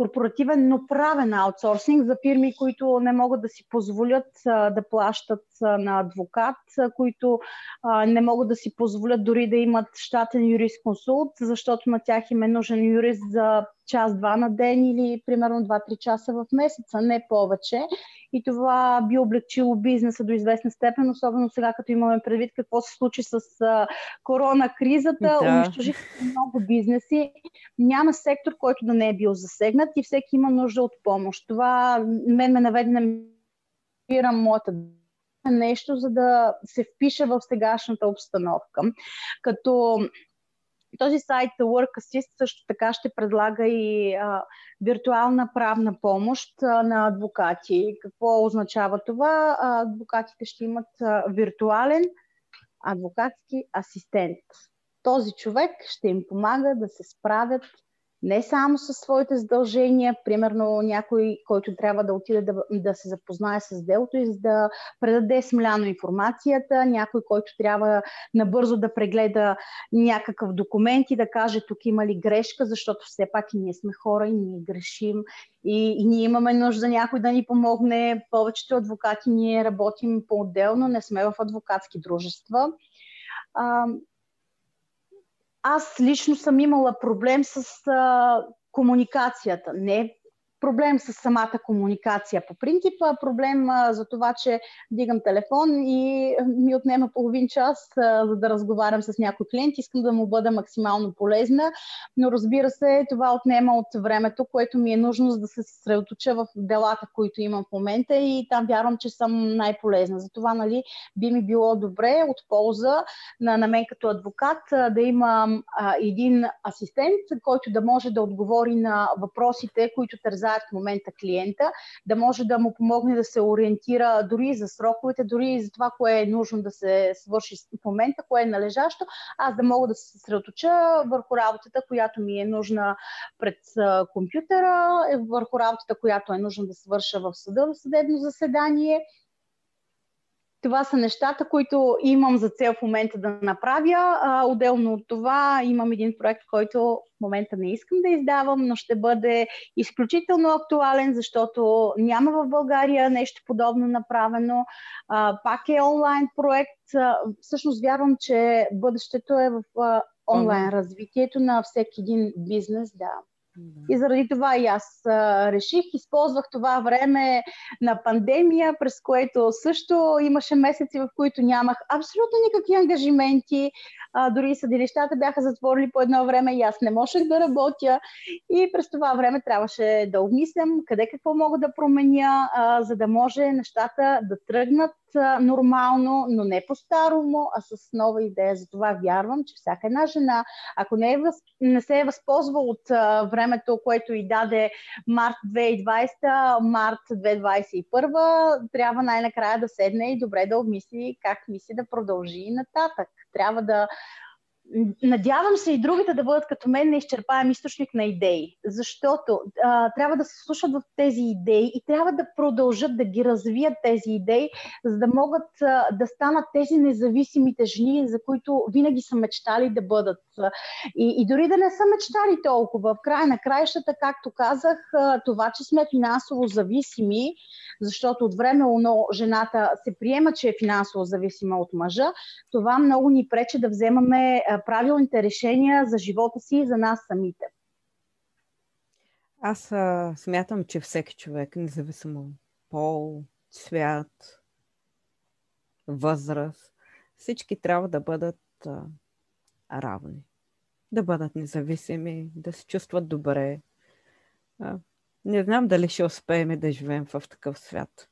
корпоративен, но правен аутсорсинг за фирми, които не могат да си позволят а, да плащат а, на адвокат, а, които а, не могат да си позволят дори да имат щатен юрисконсулт, защото на тях им е нужен юрист за час-два на ден или примерно 2-3 часа в месеца, не повече. И това би облегчило бизнеса до известна степен, особено сега, като имаме предвид какво се случи с корона кризата, да. унищожиха много бизнеси. Няма сектор, който да не е бил засегнат и всеки има нужда от помощ. Това мен ме наведе на моята нещо, за да се впиша в сегашната обстановка. Като този сайт Work Assist също така ще предлага и а, виртуална правна помощ а, на адвокати. Какво означава това? А, адвокатите ще имат а, виртуален адвокатски асистент. Този човек ще им помага да се справят не само със своите задължения, примерно някой, който трябва да отиде да, да се запознае с делото и да предаде смляно информацията, някой, който трябва набързо да прегледа някакъв документ и да каже тук има ли грешка, защото все пак и ние сме хора и ние грешим и, и ние имаме нужда някой да ни помогне. Повечето адвокати ние работим по-отделно, не сме в адвокатски дружества аз лично съм имала проблем с а, комуникацията. Не проблем с самата комуникация по принцип, а проблем за това, че дигам телефон и ми отнема половин час, за да разговарям с някой клиент. Искам да му бъда максимално полезна, но разбира се, това отнема от времето, което ми е нужно, за да се съсредоточа в делата, които имам в момента и там вярвам, че съм най-полезна. Затова нали, би ми било добре от полза на, на мен като адвокат да имам а, един асистент, който да може да отговори на въпросите, които търза нуждаят в момента клиента, да може да му помогне да се ориентира дори за сроковете, дори за това, кое е нужно да се свърши в момента, кое е належащо, аз да мога да се съсредоточа върху работата, която ми е нужна пред компютъра, е, върху работата, която е нужно да свърша в съда, в съдебно заседание това са нещата, които имам за цел в момента да направя. А, отделно от това имам един проект, който в момента не искам да издавам, но ще бъде изключително актуален, защото няма в България нещо подобно направено. А, пак е онлайн проект. А, всъщност вярвам, че бъдещето е в а, онлайн развитието на всеки един бизнес. Да. И заради това и аз а, реших, използвах това време на пандемия, през което също имаше месеци, в които нямах абсолютно никакви ангажименти. А, дори съдилищата бяха затворили по едно време и аз не можех да работя. И през това време трябваше да обмислям къде какво мога да променя, а, за да може нещата да тръгнат нормално, но не по-старому, а с нова идея. Затова вярвам, че всяка една жена, ако не, е въз... не се е възползва от а, времето, което и даде март 2020, март 2021, трябва най-накрая да седне и добре да обмисли как мисли да продължи нататък. Трябва да Надявам се и другите да бъдат като мен неизчерпаем източник на идеи, защото а, трябва да се слушат в тези идеи и трябва да продължат да ги развият тези идеи, за да могат а, да станат тези независимите жени, за които винаги са мечтали да бъдат. И, и дори да не са мечтали толкова, в края на краищата, както казах, а, това, че сме финансово зависими, защото от време но жената се приема, че е финансово зависима от мъжа, това много ни пречи да вземаме правилните решения за живота си и за нас самите.
Аз а, смятам, че всеки човек, независимо пол, свят, възраст, всички трябва да бъдат а, равни. Да бъдат независими, да се чувстват добре. А, не знам дали ще успеем да живеем в такъв свят.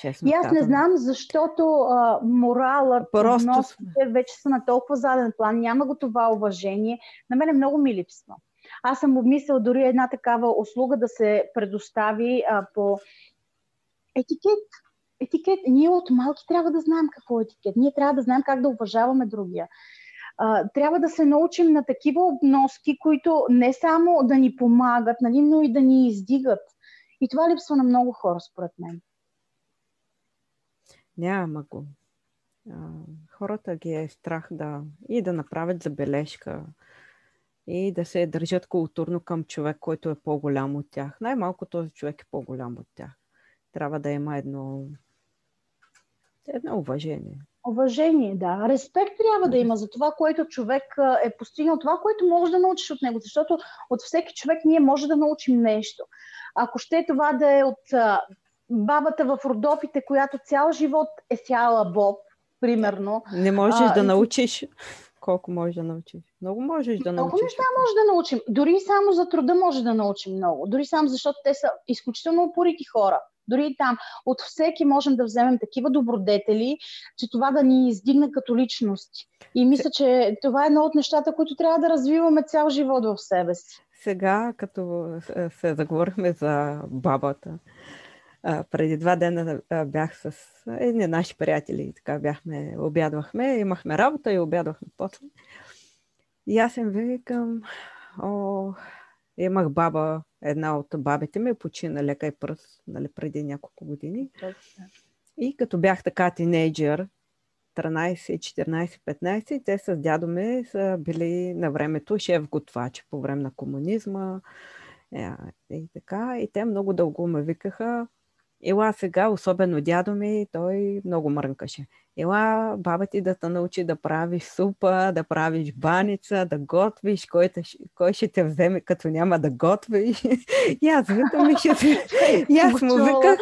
Честно и аз не знам, защото а, моралът, Просто... носите вече са на толкова заден план, няма го това уважение. На мен е много ми липсва. Аз съм обмислял дори една такава услуга да се предостави а, по етикет. Етикет. Ние от малки трябва да знаем какво е етикет. Ние трябва да знаем как да уважаваме другия. А, трябва да се научим на такива обноски, които не само да ни помагат, нали, но и да ни издигат. И това липсва на много хора, според мен.
Няма го. Хората ги е страх да и да направят забележка и да се държат културно към човек, който е по-голям от тях. Най-малко този човек е по-голям от тях. Трябва да има едно, едно уважение.
Уважение, да. Респект трябва да има за това, което човек е постигнал, това, което можеш да научиш от него, защото от всеки човек ние може да научим нещо. Ако ще това да е от бабата в Родопите, която цял живот е сяла боб, примерно.
Не можеш а, да научиш. Колко можеш да научиш? Много можеш да научиш. Много
неща може да научим. Дори само за труда може да научим много. Дори само защото те са изключително упорити хора. Дори и там. От всеки можем да вземем такива добродетели, че това да ни издигне като личност. И мисля, че това е едно от нещата, които трябва да развиваме цял живот в себе си.
Сега, като се заговорихме за бабата, преди два дена бях с едни наши приятели. Така бяхме, обядвахме, имахме работа и обядвахме после. И аз им викам, о, имах баба, една от бабите ми, почина лека и пръст, нали, преди няколко години. И като бях така тинейджър, 13, 14, 15, те с дядо ми са били на времето шеф готвачи по време на комунизма. Е, и така, и те много дълго ме викаха, Ела сега, особено дядо ми, той много мрънкаше. Ела баба ти да те научи да правиш супа, да правиш баница, да готвиш, кой, те, кой ще те вземе като няма да готвиш. и аз викам и ще се... и аз му виках.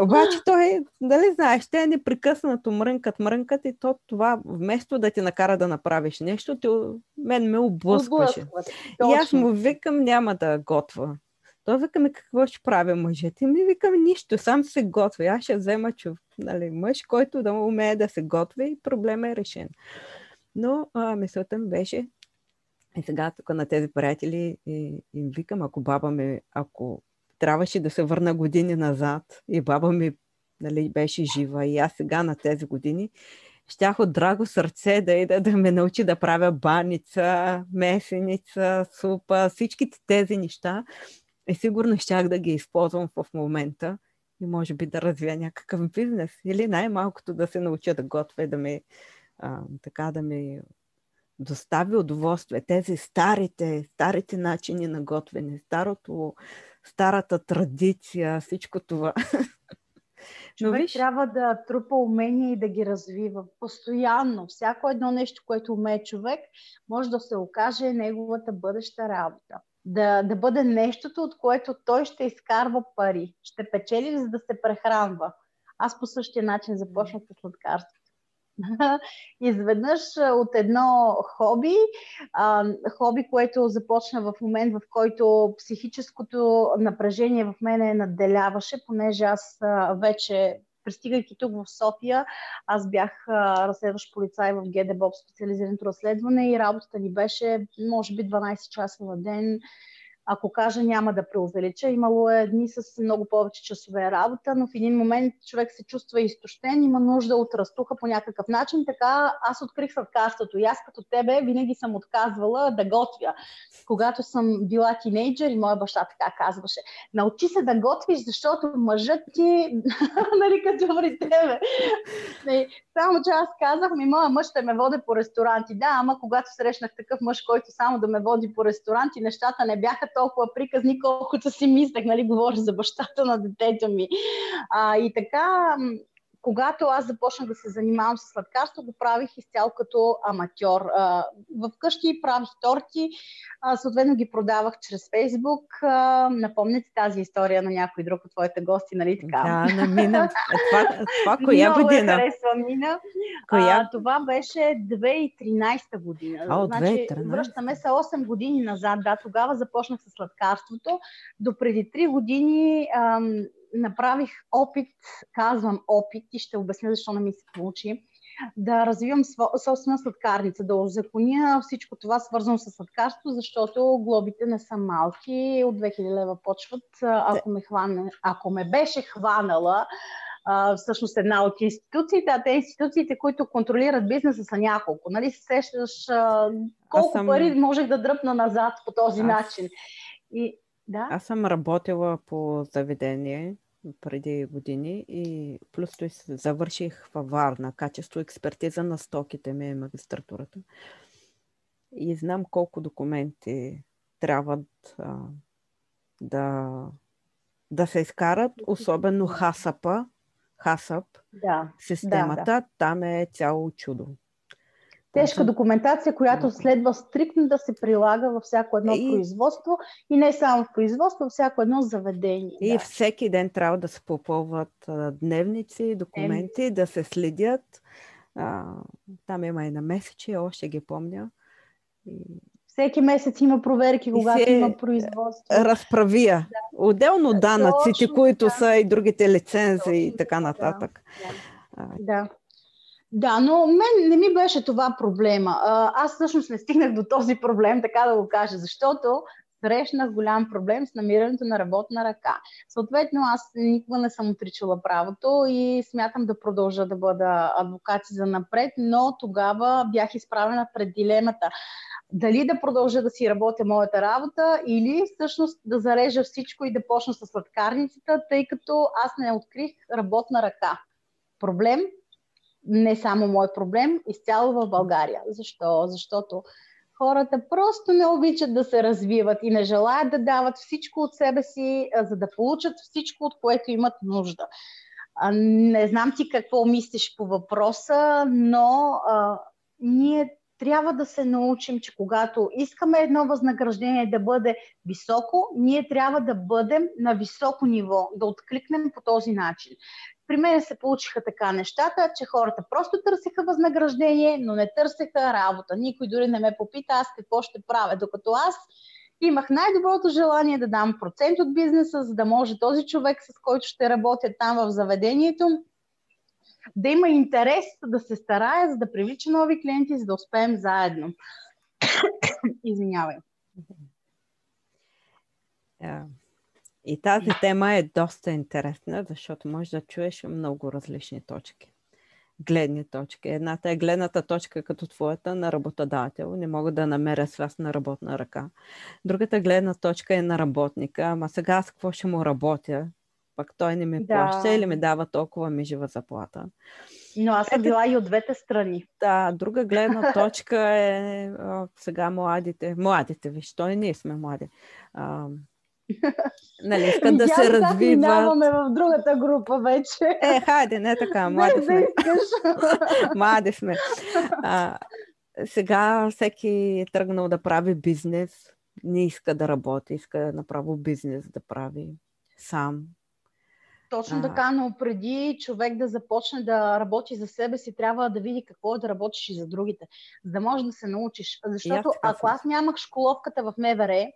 Обаче той, дали знаеш, те непрекъснато мрънкат, мрънкат и то това, вместо да ти накара да направиш нещо, ти, мен ме облъскваше. И аз му викам, няма да готва. Той вика ми какво ще правя мъжете? Ми викам нищо, сам се готви. Аз ще взема чув, нали, мъж, който да умее да се готви и проблема е решен. Но а, мисълта ми беше, и сега тук на тези приятели и, им викам, ако баба ми, ако трябваше да се върна години назад и баба ми нали, беше жива и аз сега на тези години, щях от драго сърце да ида да ме научи да правя баница, месеница, супа, всичките тези неща, и сигурно щях да ги използвам в момента и може би да развия някакъв бизнес или най-малкото да се науча да готвя, да ми а, така да ми достави удоволствие. Тези старите, старите начини на готвене, старото, старата традиция, всичко това.
Човек Но виж... трябва да трупа умения и да ги развива постоянно. Всяко едно нещо, което умее човек, може да се окаже неговата бъдеща работа да, да бъде нещото, от което той ще изкарва пари, ще печели, за да се прехранва. Аз по същия начин започнах с сладкарството. Изведнъж от едно хоби, а, хоби, което започна в момент, в който психическото напрежение в мене надделяваше, понеже аз а, вече пристигайки тук в София, аз бях а, разследващ полицай в ГДБОП специализираното разследване и работата ни беше, може би, 12 часа на ден, ако кажа няма да преувелича. Имало е дни с много повече часове работа, но в един момент човек се чувства изтощен, има нужда от разтуха по някакъв начин. Така аз открих сладкарството и аз като тебе винаги съм отказвала да готвя. Когато съм била тинейджър и моя баща така казваше, научи се да готвиш, защото мъжът ти, нали като при тебе. Само че аз казах, ми моя мъж ще ме води по ресторанти. Да, ама когато срещнах такъв мъж, който само да ме води по ресторанти, нещата не бяха толкова приказни, колкото си мислех, нали, говоря за бащата на детето ми. А, и така, когато аз започнах да се занимавам с сладкарство, го правих изцяло като аматьор. Вкъщи правих торти, съответно ги продавах чрез Фейсбук. Напомняте тази история на някой друг от твоите гости, нали така?
Да, на Мина. Това, това коя
Много
година?
харесва Мина.
Коя?
А, това беше 2013 година.
А,
значи,
2013.
връщаме се 8 години назад. Да, тогава започнах с сладкарството. До преди 3 години ам, направих опит, казвам опит и ще обясня защо не ми се получи, да развивам собствена сладкарница, да озаконя всичко това свързано с сладкарство, защото глобите не са малки, от 2000 лева почват. Ако ме, хване, ако ме беше хванала а, всъщност една от институциите, а те институциите, които контролират бизнеса са няколко. Нали се сещаш а, колко
съм-
пари можех да дръпна назад по този
Аз-
начин. И, да?
Аз съм работила по заведение преди години и плюс той завърших във Варна. Качество експертиза на стоките ми е магистратурата. И знам колко документи трябват а, да, да се изкарат, особено хасапа, хасап,
Да.
системата, там е цяло чудо.
Тежка документация, която следва стриктно да се прилага във всяко едно
И-
производство и не само в производство, във всяко едно заведение.
И
да.
всеки ден трябва да се попълват дневници, документи, да се следят. А, там има и на месечи, още ги помня. И
Всеки месец има проверки, когато
се-
има производство.
разправия. Отделно данъците,
Точно
които
така.
са и другите лицензии и
Точно
така
така,
нататък.
да. Да. Да, но мен не ми беше това проблема. Аз всъщност не стигнах до този проблем, така да го кажа, защото срещнах голям проблем с намирането на работна ръка. Съответно, аз никога не съм отричала правото и смятам да продължа да бъда адвокат за напред, но тогава бях изправена пред дилемата дали да продължа да си работя моята работа или всъщност да зарежа всичко и да почна с сладкарницата, тъй като аз не открих работна ръка. Проблем, не само мой проблем, изцяло в България. Защо? Защото хората просто не обичат да се развиват и не желаят да дават всичко от себе си, за да получат всичко, от което имат нужда. Не знам ти какво мислиш по въпроса, но а, ние трябва да се научим, че когато искаме едно възнаграждение да бъде високо, ние трябва да бъдем на високо ниво, да откликнем по този начин. При мен се получиха така нещата, че хората просто търсиха възнаграждение, но не търсеха работа. Никой дори не ме попита аз какво ще правя, докато аз имах най-доброто желание да дам процент от бизнеса, за да може този човек, с който ще работя там в заведението, да има интерес да се старае, за да привлича нови клиенти, за да успеем заедно. Извинявай.
а, И тази тема е доста интересна, защото можеш да чуеш много различни точки. Гледни точки. Едната е гледната точка като твоята на работодател. Не мога да намеря с на работна ръка. Другата гледна точка е на работника. Ама сега аз какво ще му работя? Пък той не ми
Да.
плаща или ми дава толкова ми жива заплата.
Но аз съм била и от двете страни.
Да, друга гледна точка е а, сега младите. Младите, виж, той ние сме млади. А, нали, искат да се развиват.
минаваме в другата група вече.
Е, хайде, не така,
Без
млади сме. Млади сме. А, сега всеки е тръгнал да прави бизнес. Не иска да работи, иска направо бизнес да прави сам.
Точно
А.
така, но преди човек да започне да работи за себе си, трябва да види какво е да работиш и за другите, за да можеш да се научиш. Защото
така
ако аз нямах школовката в МВР,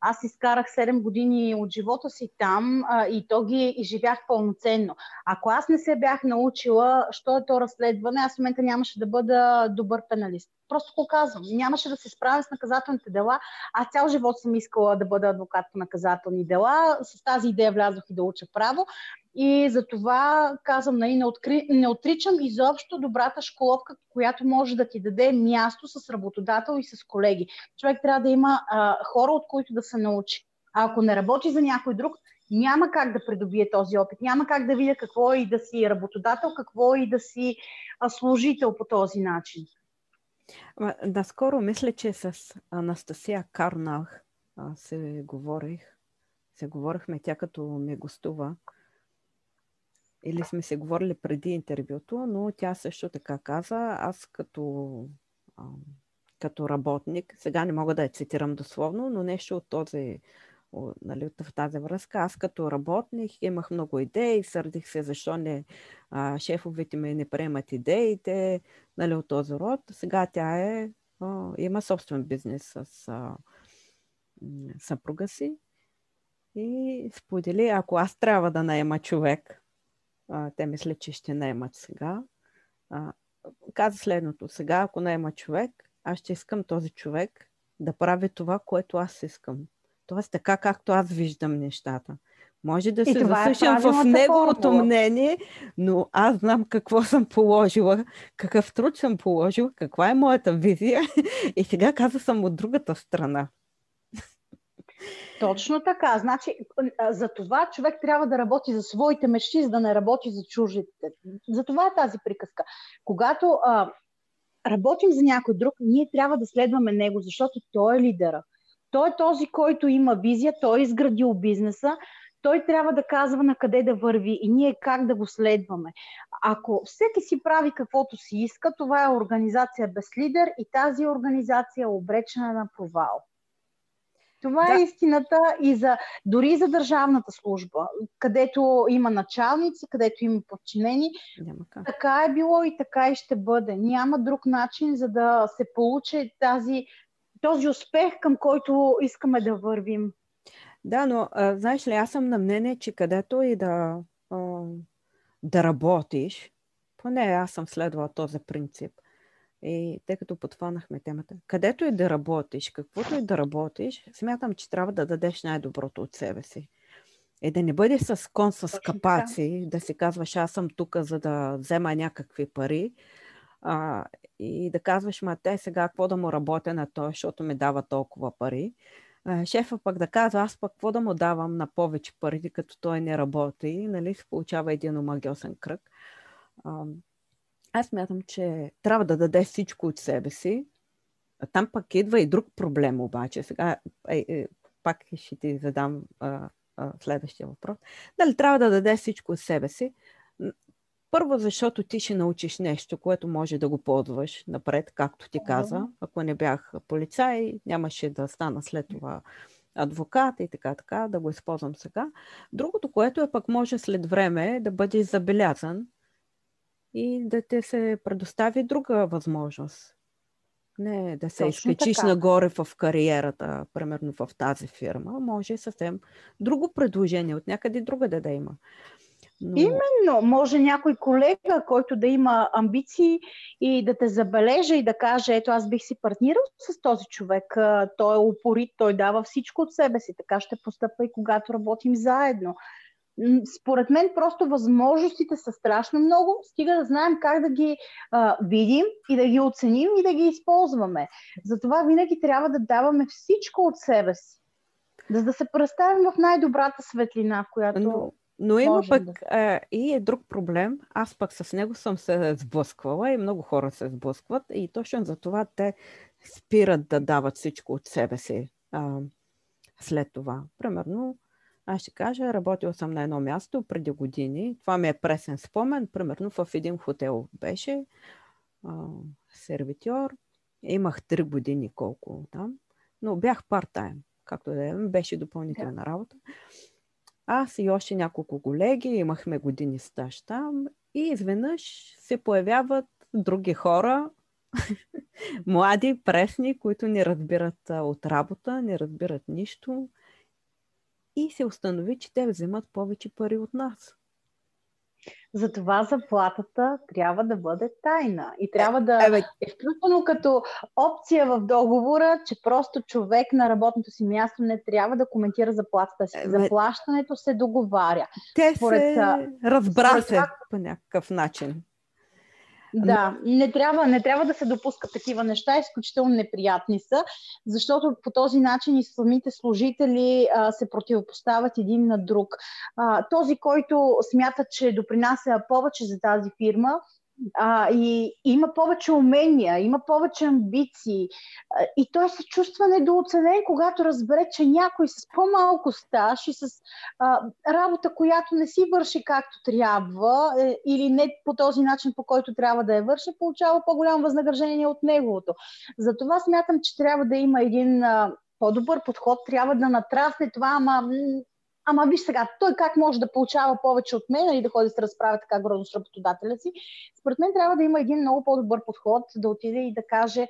аз изкарах 7 години от живота си там а, и то ги изживях пълноценно. Ако аз не се бях научила, що е то разследване, аз в момента нямаше да бъда добър пеналист. Просто го казвам. Нямаше да се справя с наказателните дела. Аз цял живот съм искала да бъда адвокат по наказателни дела. С тази идея влязох и да уча право. И за това казвам, нали, не, откри, не отричам изобщо добрата школовка, която може да ти даде място с работодател и с колеги. Човек трябва да има а, хора, от които да се научи. А ако не работи за някой друг, няма как да придобие този опит, няма как да видя какво е и да си работодател, какво е и да си служител по този начин.
Наскоро мисля, че с Анастасия Карнах се говорих. Се говорихме, тя като ме гостува. Или сме се говорили преди интервюто, но тя също така каза, аз като, като работник, сега не мога да я цитирам дословно, но нещо от този нали, в тази връзка. Аз като работник имах много идеи, сърдих се защо не, а, шефовете ми не приемат идеите нали, от този род. Сега тя е, а, има собствен бизнес с а, съпруга си и сподели, ако аз трябва да наема човек, а, те мисля, че ще наемат сега, а, каза следното. Сега, ако наема човек, аз ще искам този човек да прави това, което аз искам. Тоест така, както аз виждам нещата. Може да се засушам е в неговото формула. мнение, но аз знам какво съм положила, какъв труд съм положила, каква е моята визия и сега каза съм от другата страна.
Точно така. Значи, за това човек трябва да работи за своите мечти, за да не работи за чужите. За това е тази приказка. Когато а, работим за някой друг, ние трябва да следваме него, защото той е лидера. Той е този, който има визия, той е изградил бизнеса, той трябва да казва на къде да върви и ние как да го следваме. Ако всеки си прави каквото си иска, това е организация без лидер и тази организация е обречена на провал. Това е да. е истината и за, дори за държавната служба, където има началници, където има подчинени. Така е било и така и ще бъде. Няма друг начин, за да се получи тази този успех, към който искаме да вървим.
Да, но а, знаеш ли, аз съм на мнение, че където и да, а, да работиш, поне аз съм следвала този принцип, и тъй като потванахме темата, където и да работиш, каквото и да работиш, смятам, че трябва да дадеш най-доброто от себе си. И да не бъдеш с кон с капаци, да си казваш, аз съм тук, за да взема някакви пари, а, и да казваш, ма те сега какво да му работя на той, защото ми дава толкова пари. А, шефа пък да казва, аз пък какво да му давам на повече пари, като той не работи, нали, се получава един омагиосен кръг. А, аз мятам, че трябва да даде всичко от себе си. Там пък идва и друг проблем обаче. Сега е, е, пак ще ти задам а, а, следващия въпрос. Дали трябва да даде всичко от себе си? Първо, защото ти ще научиш нещо, което може да го ползваш напред, както ти каза. Ако не бях полицай, нямаше да стана след това адвокат и така, така, да го използвам сега. Другото, което е пък може след време да бъде забелязан и да те се предостави друга възможност. Не да се Точно изкачиш така. нагоре в кариерата, примерно в тази фирма. Може съвсем друго предложение, от някъде друга да има.
Но... Именно, може някой колега, който да има амбиции и да те забележа и да каже, ето аз бих си партнирал с този човек, той е упорит, той дава всичко от себе си, така ще постъпа и когато работим заедно. Според мен просто възможностите са страшно много, стига да знаем как да ги а, видим и да ги оценим и да ги използваме. Затова винаги трябва да даваме всичко от себе си, за да се представим в най-добрата светлина, в която... Но
но има Можем пък да. а, и е друг проблем. Аз пък с него съм се сблъсквала и много хора се сблъскват и точно за това те спират да дават всичко от себе си а, след това. Примерно, аз ще кажа, работил съм на едно място преди години. Това ми е пресен спомен. Примерно в един хотел беше а, сервитьор. Имах три години колко там, но бях парт-тайм. Както да е, беше допълнителна да. работа. Аз и още няколко колеги имахме години стаж там и изведнъж се появяват други хора, млади, пресни, които не разбират от работа, не разбират нищо и се установи, че те вземат повече пари от нас.
Затова заплатата трябва да бъде тайна и трябва да е, е включено като опция в договора, че просто човек на работното си място не трябва да коментира заплатата си. Заплащането се договаря.
Те според, се разбра се по някакъв начин.
Да, не трябва, не трябва да се допускат такива неща, изключително неприятни са, защото по този начин и самите служители а, се противопоставят един на друг. А, този, който смята, че допринася повече за тази фирма, а, и има повече умения, има повече амбиции а, и той се чувства недооценен, когато разбере, че някой с по-малко стаж и с а, работа, която не си върши както трябва е, или не по този начин, по който трябва да я върши, получава по-голямо възнаграждение от неговото. Затова смятам, че трябва да има един а, по-добър подход, трябва да натрасне това, ама ама виж сега, той как може да получава повече от мен и да ходи да се разправя така грозно с работодателя си. Според мен трябва да има един много по-добър подход, да отиде и да каже,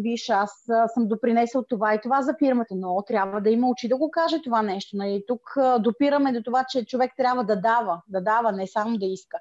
виж, аз съм допринесъл това и това за фирмата, но трябва да има очи да го каже това нещо. Нали? Тук допираме до това, че човек трябва да дава, да дава, не само да иска.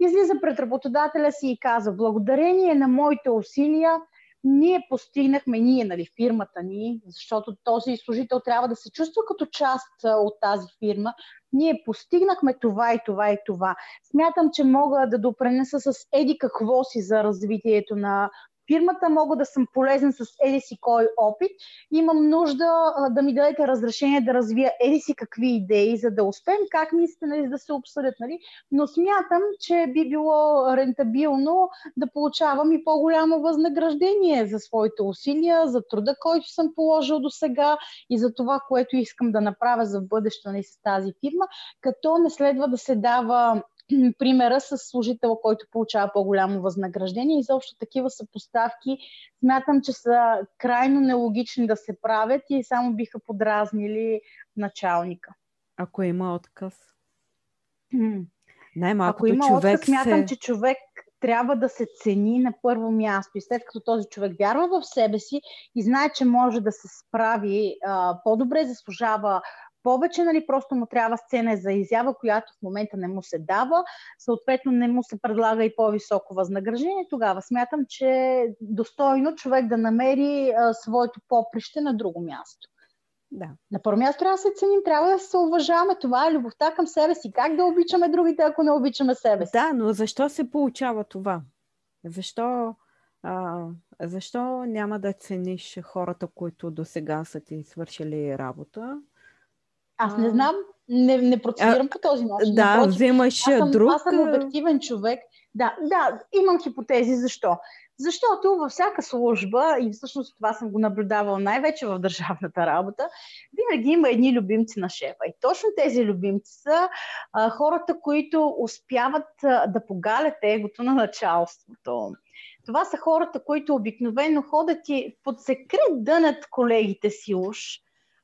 Излиза пред работодателя си и казва, благодарение на моите усилия, ние постигнахме, ние, нали, фирмата ни, защото този служител трябва да се чувства като част от тази фирма, ние постигнахме това и това и това. Смятам, че мога да допренеса с еди какво си за развитието на фирмата, мога да съм полезен с еди си кой опит, имам нужда да ми дадете разрешение да развия еди си какви идеи, за да успеем, как мислите нали, да се обсъдят. Нали? Но смятам, че би било рентабилно да получавам и по-голямо възнаграждение за своите усилия, за труда, който съм положил до сега и за това, което искам да направя за бъдещето нали, с тази фирма, като не следва да се дава примера с служител, който получава по-голямо възнаграждение. Изобщо такива съпоставки смятам, че са крайно нелогични да се правят и само биха подразнили началника.
Ако има отказ.
Най-малкото Ако има човек отказ, смятам, се... че човек трябва да се цени на първо място. И след като този човек вярва в себе си и знае, че може да се справи а, по-добре, заслужава повече, нали, просто му трябва сцена за изява, която в момента не му се дава, съответно не му се предлага и по-високо възнаграждение, тогава смятам, че е достойно човек да намери а, своето поприще на друго място.
Да.
На първо място трябва да се ценим, трябва да се уважаваме. Това е любовта към себе си. Как да обичаме другите, ако не обичаме себе си?
Да, но защо се получава това? Защо, а, защо няма да цениш хората, които до сега са ти свършили работа?
Аз не знам, не, не процедирам по този начин.
Да, Напротив, вземаш
аз съм,
друг.
Аз съм обективен човек. Да, да, имам хипотези. Защо? Защото във всяка служба, и всъщност това съм го наблюдавала най-вече в държавната работа, винаги има едни любимци на шефа. И точно тези любимци са а, хората, които успяват а, да погалят егото на началството. Това са хората, които обикновено ходят и под секрет дънат колегите си уж,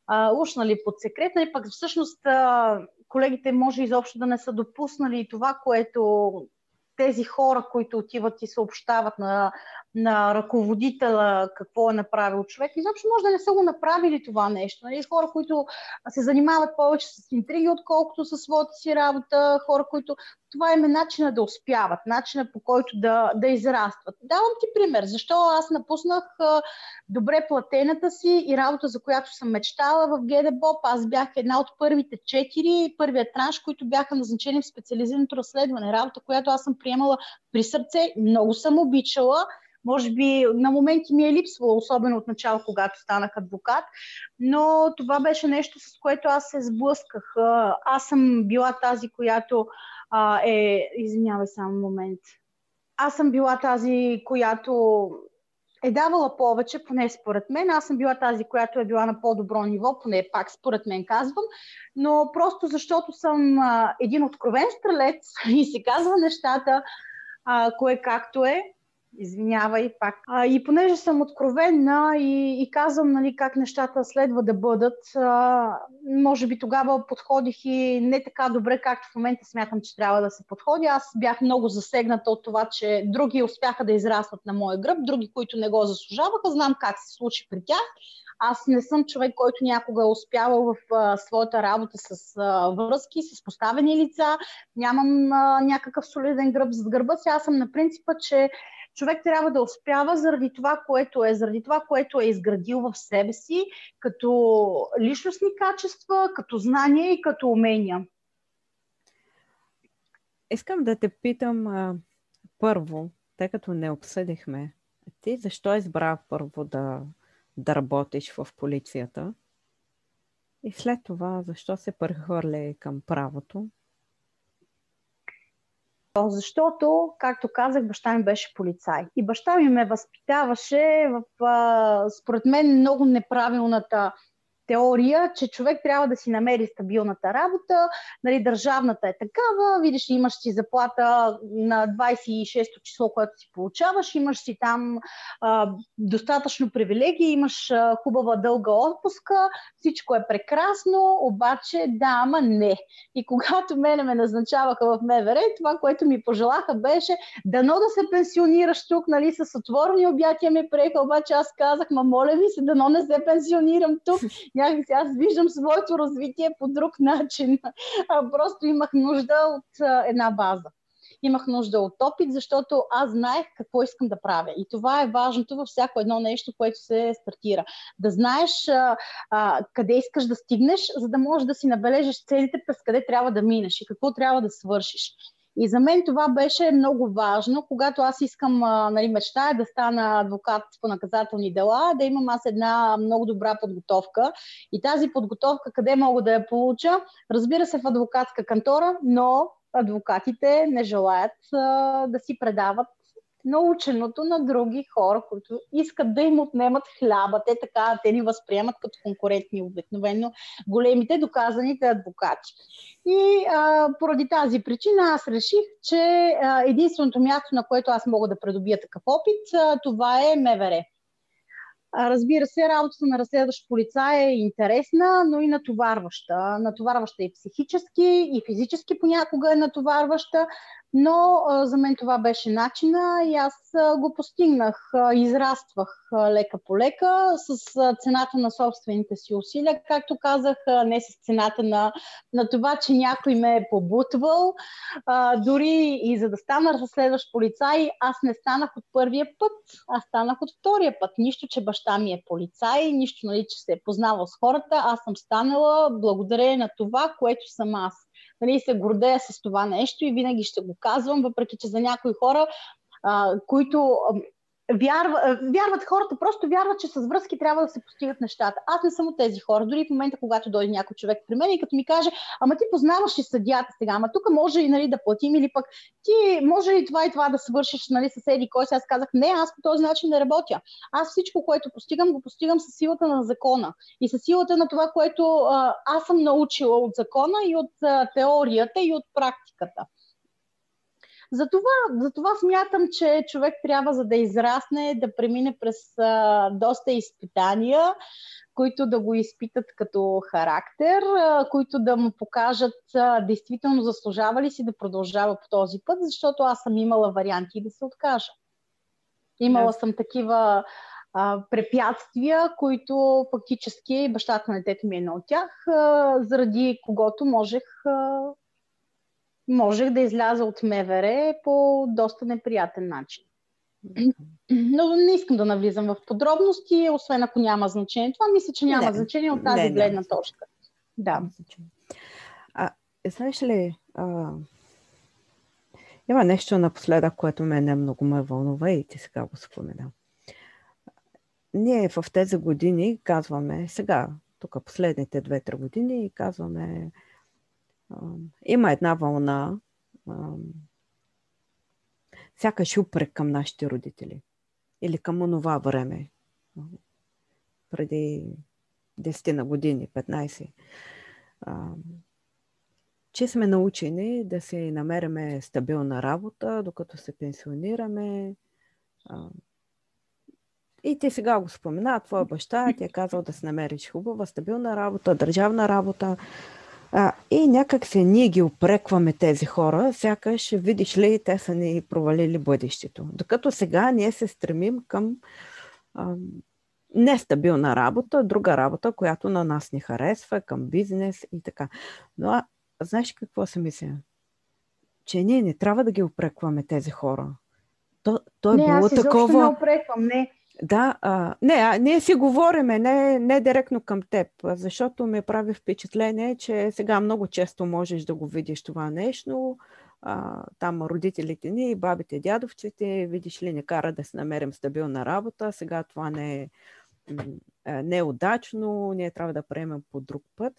а, уж нали, под секрет, нали, пък всъщност а, колегите може изобщо да не са допуснали това, което тези хора, които отиват и съобщават на, на ръководителя какво е направил човек, изобщо може да не са го направили това нещо. Нали? Хора, които се занимават повече с интриги, отколкото със своята си работа, хора, които това им е начина да успяват, начина по който да, да израстват. Давам ти пример. Защо аз напуснах добре платената си и работа, за която съм мечтала в ГДБОП. Аз бях една от първите четири, първият транш, които бяха назначени в специализираното разследване. Работа, която аз съм приемала при сърце. Много съм обичала може би на моменти ми е липсвало, особено от начало, когато станах адвокат, но това беше нещо, с което аз се сблъсках. Аз съм била тази, която а, е... Извинявай само момент. Аз съм била тази, която е давала повече, поне според мен. Аз съм била тази, която е била на по-добро ниво, поне пак според мен казвам, но просто защото съм а, един откровен стрелец и се казва нещата, а, кое както е, Извинявай пак. А, и понеже съм откровенна и, и казвам нали, как нещата следва да бъдат, а, може би тогава подходих и не така добре, както в момента смятам, че трябва да се подходи. Аз бях много засегната от това, че други успяха да израстват на моя гръб, други, които не го заслужаваха. Знам как се случи при тях. Аз не съм човек, който някога е успявал в а, своята работа с а, връзки, с поставени лица. Нямам а, някакъв солиден гръб зад гърба си. Аз съм на принципа, че човек трябва да успява заради това, което е, заради това, което е изградил в себе си, като личностни качества, като знания и като умения.
Искам да те питам а, първо, тъй като не обсъдихме, ти защо избра първо да, да работиш в полицията? И след това, защо се прехвърля към правото?
Защото, както казах, баща ми беше полицай. И баща ми ме възпитаваше в, според мен, много неправилната теория, че човек трябва да си намери стабилната работа, нали, държавната е такава, видиш, имаш си заплата на 26-то число, което си получаваш, имаш си там а, достатъчно привилегии, имаш а, хубава дълга отпуска, всичко е прекрасно, обаче да, ама не. И когато мене ме назначаваха в МВР, това, което ми пожелаха беше дано да се пенсионираш тук, нали, с отворени обятия ми приеха, обаче аз казах, ма моля ви се, дано не се пенсионирам тук някакси аз виждам своето развитие по друг начин. А, просто имах нужда от а, една база. Имах нужда от опит, защото аз знаех какво искам да правя. И това е важното във всяко едно нещо, което се стартира. Да знаеш а, а, къде искаш да стигнеш, за да можеш да си набележиш целите, през къде трябва да минеш и какво трябва да свършиш. И за мен това беше много важно, когато аз искам, нали, мечтая да стана адвокат по наказателни дела, да имам аз една много добра подготовка. И тази подготовка къде мога да я получа? Разбира се в адвокатска кантора, но адвокатите не желаят а, да си предават наученото на други хора, които искат да им отнемат хляба. Те така, те ни възприемат като конкурентни обикновено големите доказаните адвокати. И а, поради тази причина аз реших, че а, единственото място, на което аз мога да придобия такъв опит, а, това е МВР. Разбира се, работата на разследващ полицай е интересна, но и натоварваща. Натоварваща и психически, и физически понякога е натоварваща, но а, за мен това беше начина и аз а, го постигнах. А, израствах а, лека по лека с а, цената на собствените си усилия, както казах, а, не с цената на, на това, че някой ме е побутвал. А, дори и за да стана разследващ полицай, аз не станах от първия път, аз станах от втория път. Нищо, че баща ми е полицай, нищо, нали, че се е познавал с хората, аз съм станала благодарение на това, което съм аз нали, се гордея с това нещо и винаги ще го казвам, въпреки че за някои хора, а, които вярва, вярват хората, просто вярват, че с връзки трябва да се постигат нещата. Аз не съм от тези хора. Дори в момента, когато дойде някой човек при мен и като ми каже, ама ти познаваш ли съдията сега, ама тук може и нали, да платим или пък ти може ли това и това да свършиш нали, с еди кой си. Аз казах, не, аз по този начин не работя. Аз всичко, което постигам, го постигам с силата на закона и с силата на това, което а, аз съм научила от закона и от а, теорията и от практиката. Затова, затова смятам, че човек трябва, за да израсне, да премине през а, доста изпитания, които да го изпитат като характер, а, които да му покажат а, действително заслужава ли си да продължава по този път, защото аз съм имала варианти да се откажа. Имала yes. съм такива а, препятствия, които фактически бащата на детето ми е едно от тях, а, заради когото можех а, можех да изляза от МВР по доста неприятен начин. Но не искам да навлизам в подробности, освен ако няма значение. Това мисля, че няма не, значение от тази не, гледна не. точка. Да.
А, знаеш ли, а, има нещо напоследък, което мен много ме вълнува и ти сега го спомена. Ние в тези години казваме, сега, тук последните две-три години, казваме, има една вълна, сякаш упрек към нашите родители. Или към онова време, преди 10 на години, 15, че сме научени да си намериме стабилна работа, докато се пенсионираме, И ти сега го спомена, твоя баща ти е казал да се намериш хубава, стабилна работа, държавна работа. А, и някак се ние ги опрекваме тези хора, сякаш видиш ли, те са ни провалили бъдещето. Докато сега ние се стремим към а, нестабилна работа, друга работа, която на нас ни харесва, към бизнес и така. Но а, знаеш какво се мисля? Че ние не трябва да ги опрекваме тези хора. То, то е
не,
било
аз
такова.
не опреквам, не.
Да, а, не, а, ние си говориме, не, не директно към теб, защото ми прави впечатление, че сега много често можеш да го видиш това нещо. А, там родителите ни, бабите, дядовците, видиш ли, не кара да си намерим стабилна работа, сега това не е, не е удачно, ние трябва да приемем по друг път.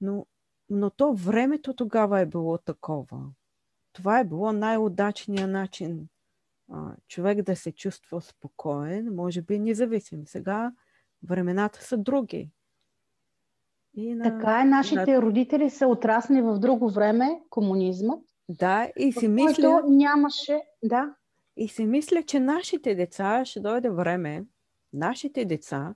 Но, но то времето тогава е било такова. Това е било най-удачният начин човек да се чувства спокоен, може би независим. Сега времената са други.
И на, така е, нашите на... родители са отрасли в друго време, комунизма.
Да, и си мисля...
нямаше, да.
И си мисля, че нашите деца, ще дойде време, нашите деца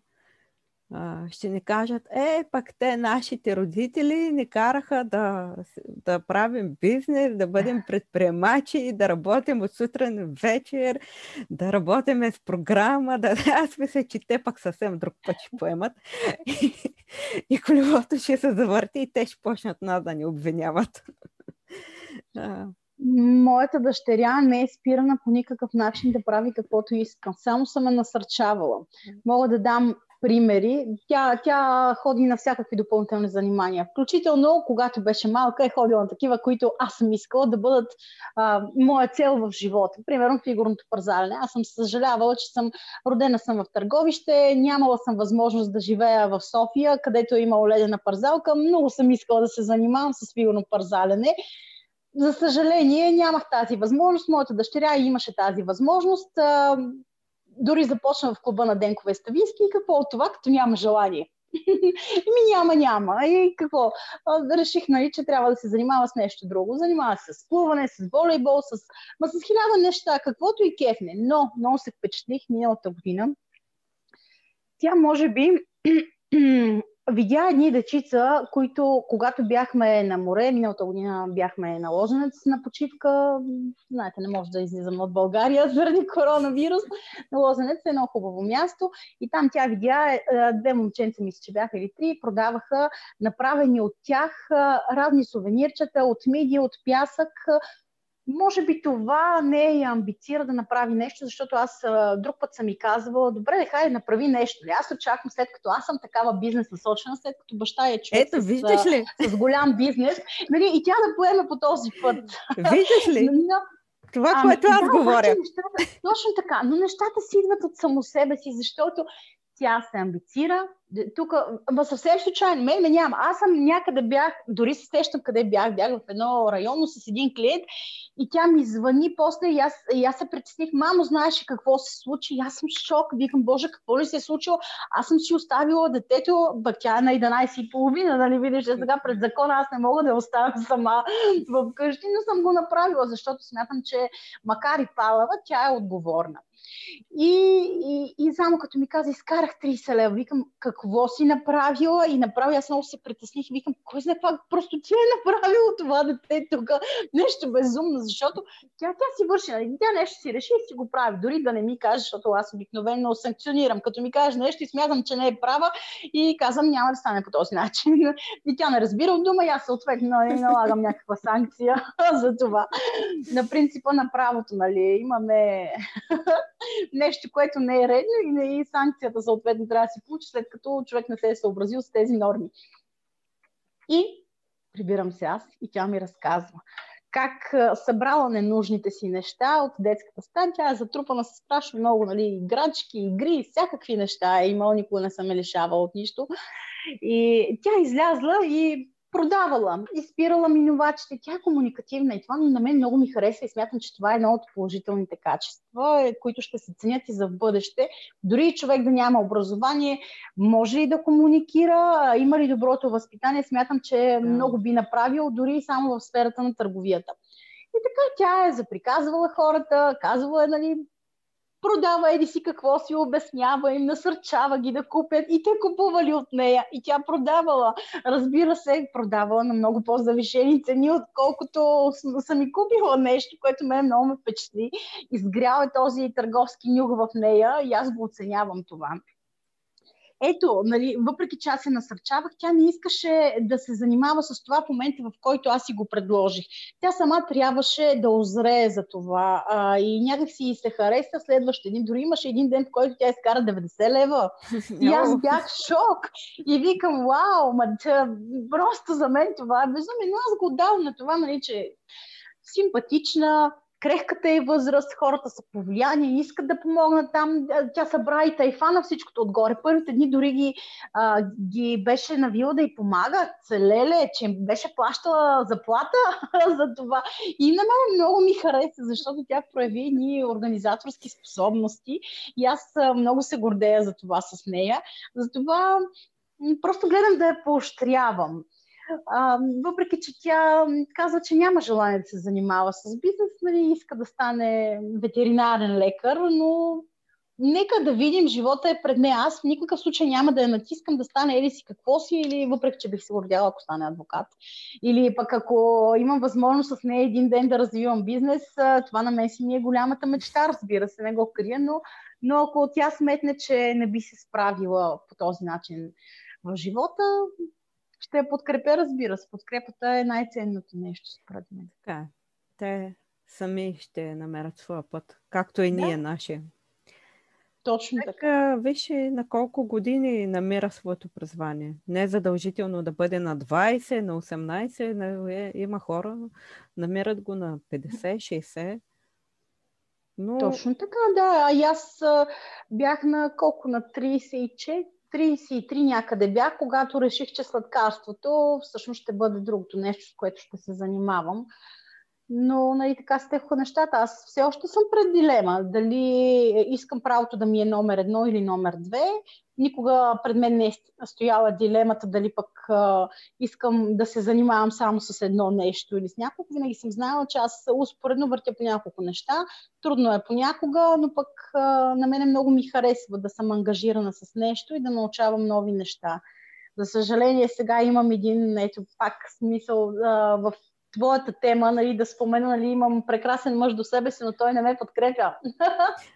ще ни кажат, е, пак те, нашите родители, ни караха да, да правим бизнес, да бъдем предприемачи, да работим от сутрин вечер, да работим с програма. Да... Аз мисля, че те пък съвсем друг път ще поемат. И, и колелото ще се завърти и те ще почнат нас да ни обвиняват.
Моята дъщеря не е спирана по никакъв начин да прави каквото иска. Само съм е насърчавала. Мога да дам примери. Тя, тя ходи на всякакви допълнителни занимания. Включително, когато беше малка, е ходила на такива, които аз съм искала да бъдат а, моя цел в живота. Примерно фигурното парзалене. Аз съм съжалявала, че съм родена съм в Търговище, нямала съм възможност да живея в София, където е имала ледена парзалка. Много съм искала да се занимавам с фигурно парзалене. За съжаление, нямах тази възможност. Моята дъщеря имаше тази възможност дори започна в клуба на Денкове Ставински и какво от това, като няма желание. Ми няма, няма. И какво? Реших, нали, че трябва да се занимава с нещо друго. Занимава се с плуване, с волейбол, с, ма с хиляда неща, каквото и кефне. Но много се впечатлих миналата година. Тя може би видя едни дечица, които, когато бяхме на море, миналата година бяхме на Лозенец на почивка, знаете, не може да излизам от България заради коронавирус, на Лозенец е едно хубаво място и там тя видя е, две момченца, мисля, че бяха или три, продаваха направени от тях разни сувенирчета от миди, от пясък, може би това не е амбицира да направи нещо, защото аз друг път съм ми казвала, добре, да направи нещо. Аз очаквам след като аз съм такава бизнес насочена, след като баща е човек
Ето,
с,
виждаш ли?
с голям бизнес, нали, и тя да поеме по този път.
Виждаш ли? Но, това, ами, което аз да, говоря.
Нещата, точно така, но нещата си идват от само себе си, защото тя се амбицира. Тук, ма съвсем случайно, ме, ме няма. Аз съм някъде бях, дори се сещам къде бях, бях в едно районно с един клиент и тя ми звъни после и аз, и аз се притесних, мамо, знаеш какво се случи? И аз съм в шок, викам, боже, какво ли се е случило? Аз съм си оставила детето, бък тя е на 11 и половина, нали видиш, сега пред закона аз не мога да я оставя сама в къщи, но съм го направила, защото смятам, че макар и палава, тя е отговорна. И, и, и само като ми каза, изкарах 30 лева, викам, какво си направила? И направи, аз много се притесних, викам, кой знае пак, просто ти е направила това дете тук, нещо безумно, защото тя, тя си върши, нали? тя нещо си реши и си го прави, дори да не ми каже, защото аз обикновено санкционирам, като ми каже нещо и смятам, че не е права и казвам, няма да стане по този начин. И тя не разбира от дума и аз съответно нали, налагам някаква санкция за това. На принципа на правото, нали, имаме нещо, което не е редно и, и санкцията съответно трябва да се получи, след като човек не се е съобразил с тези норми. И прибирам се аз и тя ми разказва как събрала ненужните си неща от детската стая. Тя е затрупана с страшно много нали, играчки, игри, всякакви неща е имала, никога не съм е лишавала от нищо. И тя излязла и продавала, изпирала минувачите. Тя е комуникативна и това на мен много ми харесва и смятам, че това е едно от положителните качества, е, които ще се ценят и за в бъдеще. Дори човек да няма образование, може ли да комуникира, има ли доброто възпитание, смятам, че да. много би направил, дори само в сферата на търговията. И така тя е заприказвала хората, казвала е, нали, продава еди си какво си, обяснява им, насърчава ги да купят и те купували от нея и тя продавала. Разбира се, продавала на много по-завишени цени, отколкото съм ми купила нещо, което ме много ме впечатли. Изгрял е този търговски нюх в нея и аз го оценявам това ето, нали, въпреки че аз се насърчавах, тя не искаше да се занимава с това в момента, в който аз си го предложих. Тя сама трябваше да озрее за това а, и някак си се хареса следващия ден. Дори имаше един ден, в който тя изкара 90 лева. И аз бях в шок. И викам, вау, ма, тя, просто за мен това е безумие. Но аз го дал на това, нали, че симпатична, крехката е възраст, хората са повлияни, искат да помогнат там. Тя събра и тайфана всичкото отгоре. Първите дни дори ги, а, ги беше навила да й помагат. Леле, че беше плащала заплата за това. И на мен много ми хареса, защото тя прояви ни организаторски способности и аз много се гордея за това с нея. Затова просто гледам да я поощрявам. А, въпреки, че тя казва, че няма желание да се занимава с бизнес, нали, иска да стане ветеринарен лекар, но нека да видим, живота е пред нея. Аз в никакъв случай няма да я натискам да стане или си какво си, или въпреки, че бих се гордяла, ако стане адвокат. Или пък ако имам възможност с нея един ден да развивам бизнес, това на мен си ми е голямата мечта, разбира се, не го крия, но, но ако тя сметне, че не би се справила по този начин в живота, ще я подкрепя, разбира се. Подкрепата е най-ценното нещо, според мен.
Така, те сами ще намерят своя път, както и ние да. нашия.
Точно така.
така. Виж на колко години намира своето призвание. Не е задължително да бъде на 20, на 18. На, е, има хора, намират го на 50, 60.
Но... Точно така, да. А аз бях на колко? На 34, 33 някъде бях, когато реших, че сладкарството всъщност ще бъде другото нещо, с което ще се занимавам. Но нали, така стеха нещата. Аз все още съм пред дилема. Дали искам правото да ми е номер едно или номер две. Никога пред мен не е стояла дилемата дали пък а, искам да се занимавам само с едно нещо или с няколко. Винаги съм знаела, че аз успоредно въртя по няколко неща. Трудно е понякога, но пък а, на мен много ми харесва да съм ангажирана с нещо и да научавам нови неща. За съжаление, сега имам един, ето пак смисъл а, в твоята тема, нали, да спомена, нали, имам прекрасен мъж до себе си, но той не ме подкрепя.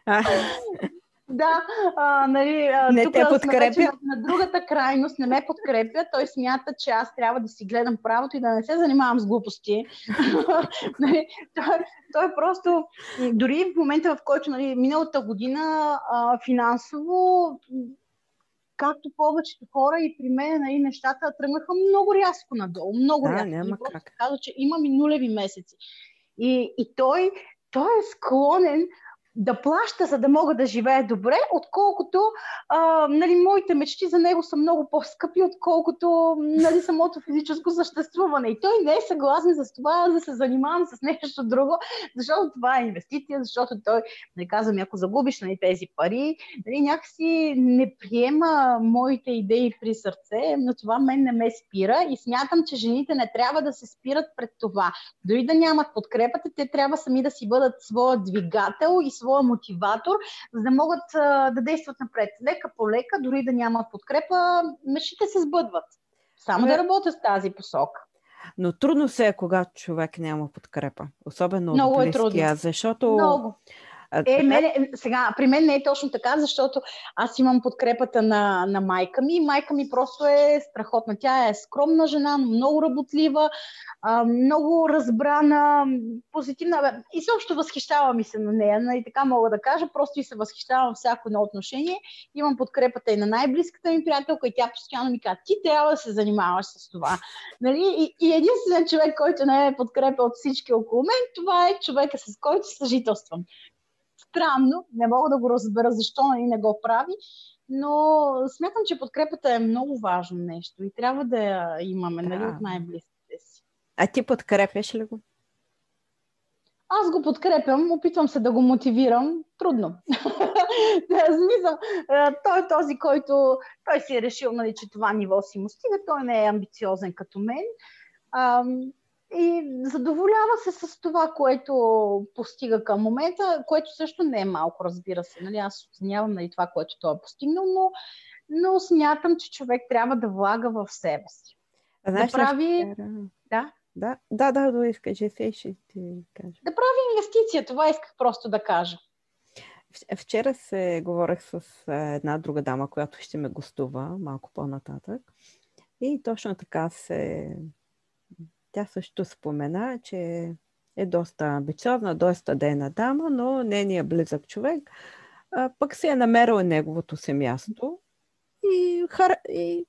Да, а, нали, а,
не тук те подкрепя.
На, на другата крайност не ме подкрепя. Той смята, че аз трябва да си гледам правото и да не се занимавам с глупости. нали, той, той просто, дори в момента, в който нали, миналата година а, финансово както повечето хора и при мен нали, нещата тръгнаха много рязко надолу. Много
да,
рязко.
Няма как.
Казва, че имам и нулеви месеци. И, и той, той е склонен да плаща, за да мога да живее добре, отколкото а, нали, моите мечти за него са много по-скъпи, отколкото нали, самото физическо съществуване. И той не е съгласен с това да се занимавам с нещо друго, защото това е инвестиция, защото той, не казвам, ако загубиш нали, тези пари, нали, някакси не приема моите идеи при сърце, но това мен не ме спира и смятам, че жените не трябва да се спират пред това. Дори да нямат подкрепата, те трябва сами да си бъдат своя двигател и своя мотиватор, за да могат а, да действат напред. Лека по лека, дори да нямат подкрепа, мечтите се сбъдват. Само Не. да работя с тази посока.
Но трудно се е, когато човек няма подкрепа. Особено Много от близкия, е защото...
Много. Е, мене, сега, при мен не е точно така, защото аз имам подкрепата на, на майка ми. Майка ми просто е страхотна. Тя е скромна жена, много работлива, много разбрана, позитивна. И също възхищава ми се на нея, нали, така мога да кажа. Просто и се възхищавам всяко едно отношение. Имам подкрепата и на най-близката ми приятелка и тя постоянно ми казва, ти трябва да се занимаваш с това. Нали? И, и единственият човек, който не е подкрепа от всички около мен, това е човека, с който съжителствам странно, не мога да го разбера защо нали не го прави, но смятам, че подкрепата е много важно нещо и трябва да я имаме нали, от най-близките си.
А ти подкрепяш ли го?
Аз го подкрепям, опитвам се да го мотивирам. Трудно. Смисъл, той е този, който той си е решил, нали, че това ниво си му стига. Той не е амбициозен като мен. И задоволява се с това, което постига към момента, което също не е малко, разбира се. Нали? Аз оценявам нали, това, което той е постигнал, но, но смятам, че човек трябва да влага в себе си.
А, знаеш,
да прави... Да?
Да, да, да, да, изкажи се, ще ти кажа.
Да прави инвестиция, това исках просто да кажа.
Вчера се говорех с една друга дама, която ще ме гостува малко по-нататък. И точно така се... Тя също спомена, че е доста амбициозна, доста дейна дама, но нейният близък човек а, пък се е намерил неговото си място и, хар... и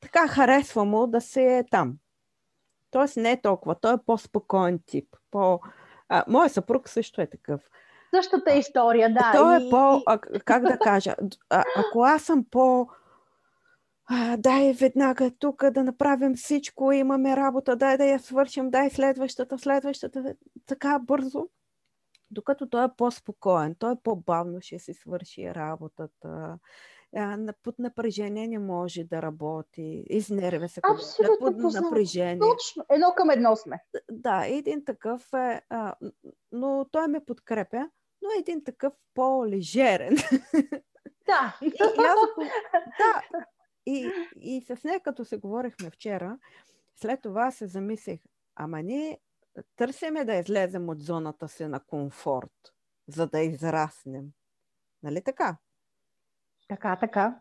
така харесва му да се е там. Тоест не е толкова, той е по-спокоен тип. По... А, моя съпруг също е такъв.
Същата история, да.
Той е по, а, как да кажа, а, ако аз съм по а, дай веднага тук да направим всичко, имаме работа, дай да я свършим, дай следващата, следващата, така бързо. Докато той е по-спокоен, той е по-бавно ще си свърши работата, под напрежение не може да работи, изнервя се.
Абсолютно под напрежение. Точно, едно към едно сме.
Да, един такъв е, а, но той ме подкрепя, но един такъв по-лежерен.
Да.
и, и аз, да, и, и с нея, като се говорихме вчера, след това се замислих, ама ние търсиме да излезем от зоната си на комфорт, за да израснем. Нали така?
Така, така.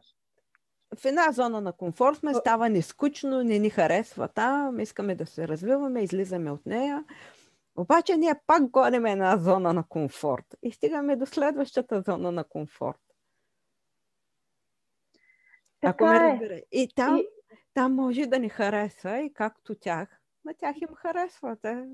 В една зона на комфорт сме, става ни скучно, не ни харесва там, искаме да се развиваме, излизаме от нея. Обаче ние пак гоним една зона на комфорт и стигаме до следващата зона на комфорт. Така Ако ме е. разбира. И там, и... там може да ни хареса и както тях, на тях им харесва. Те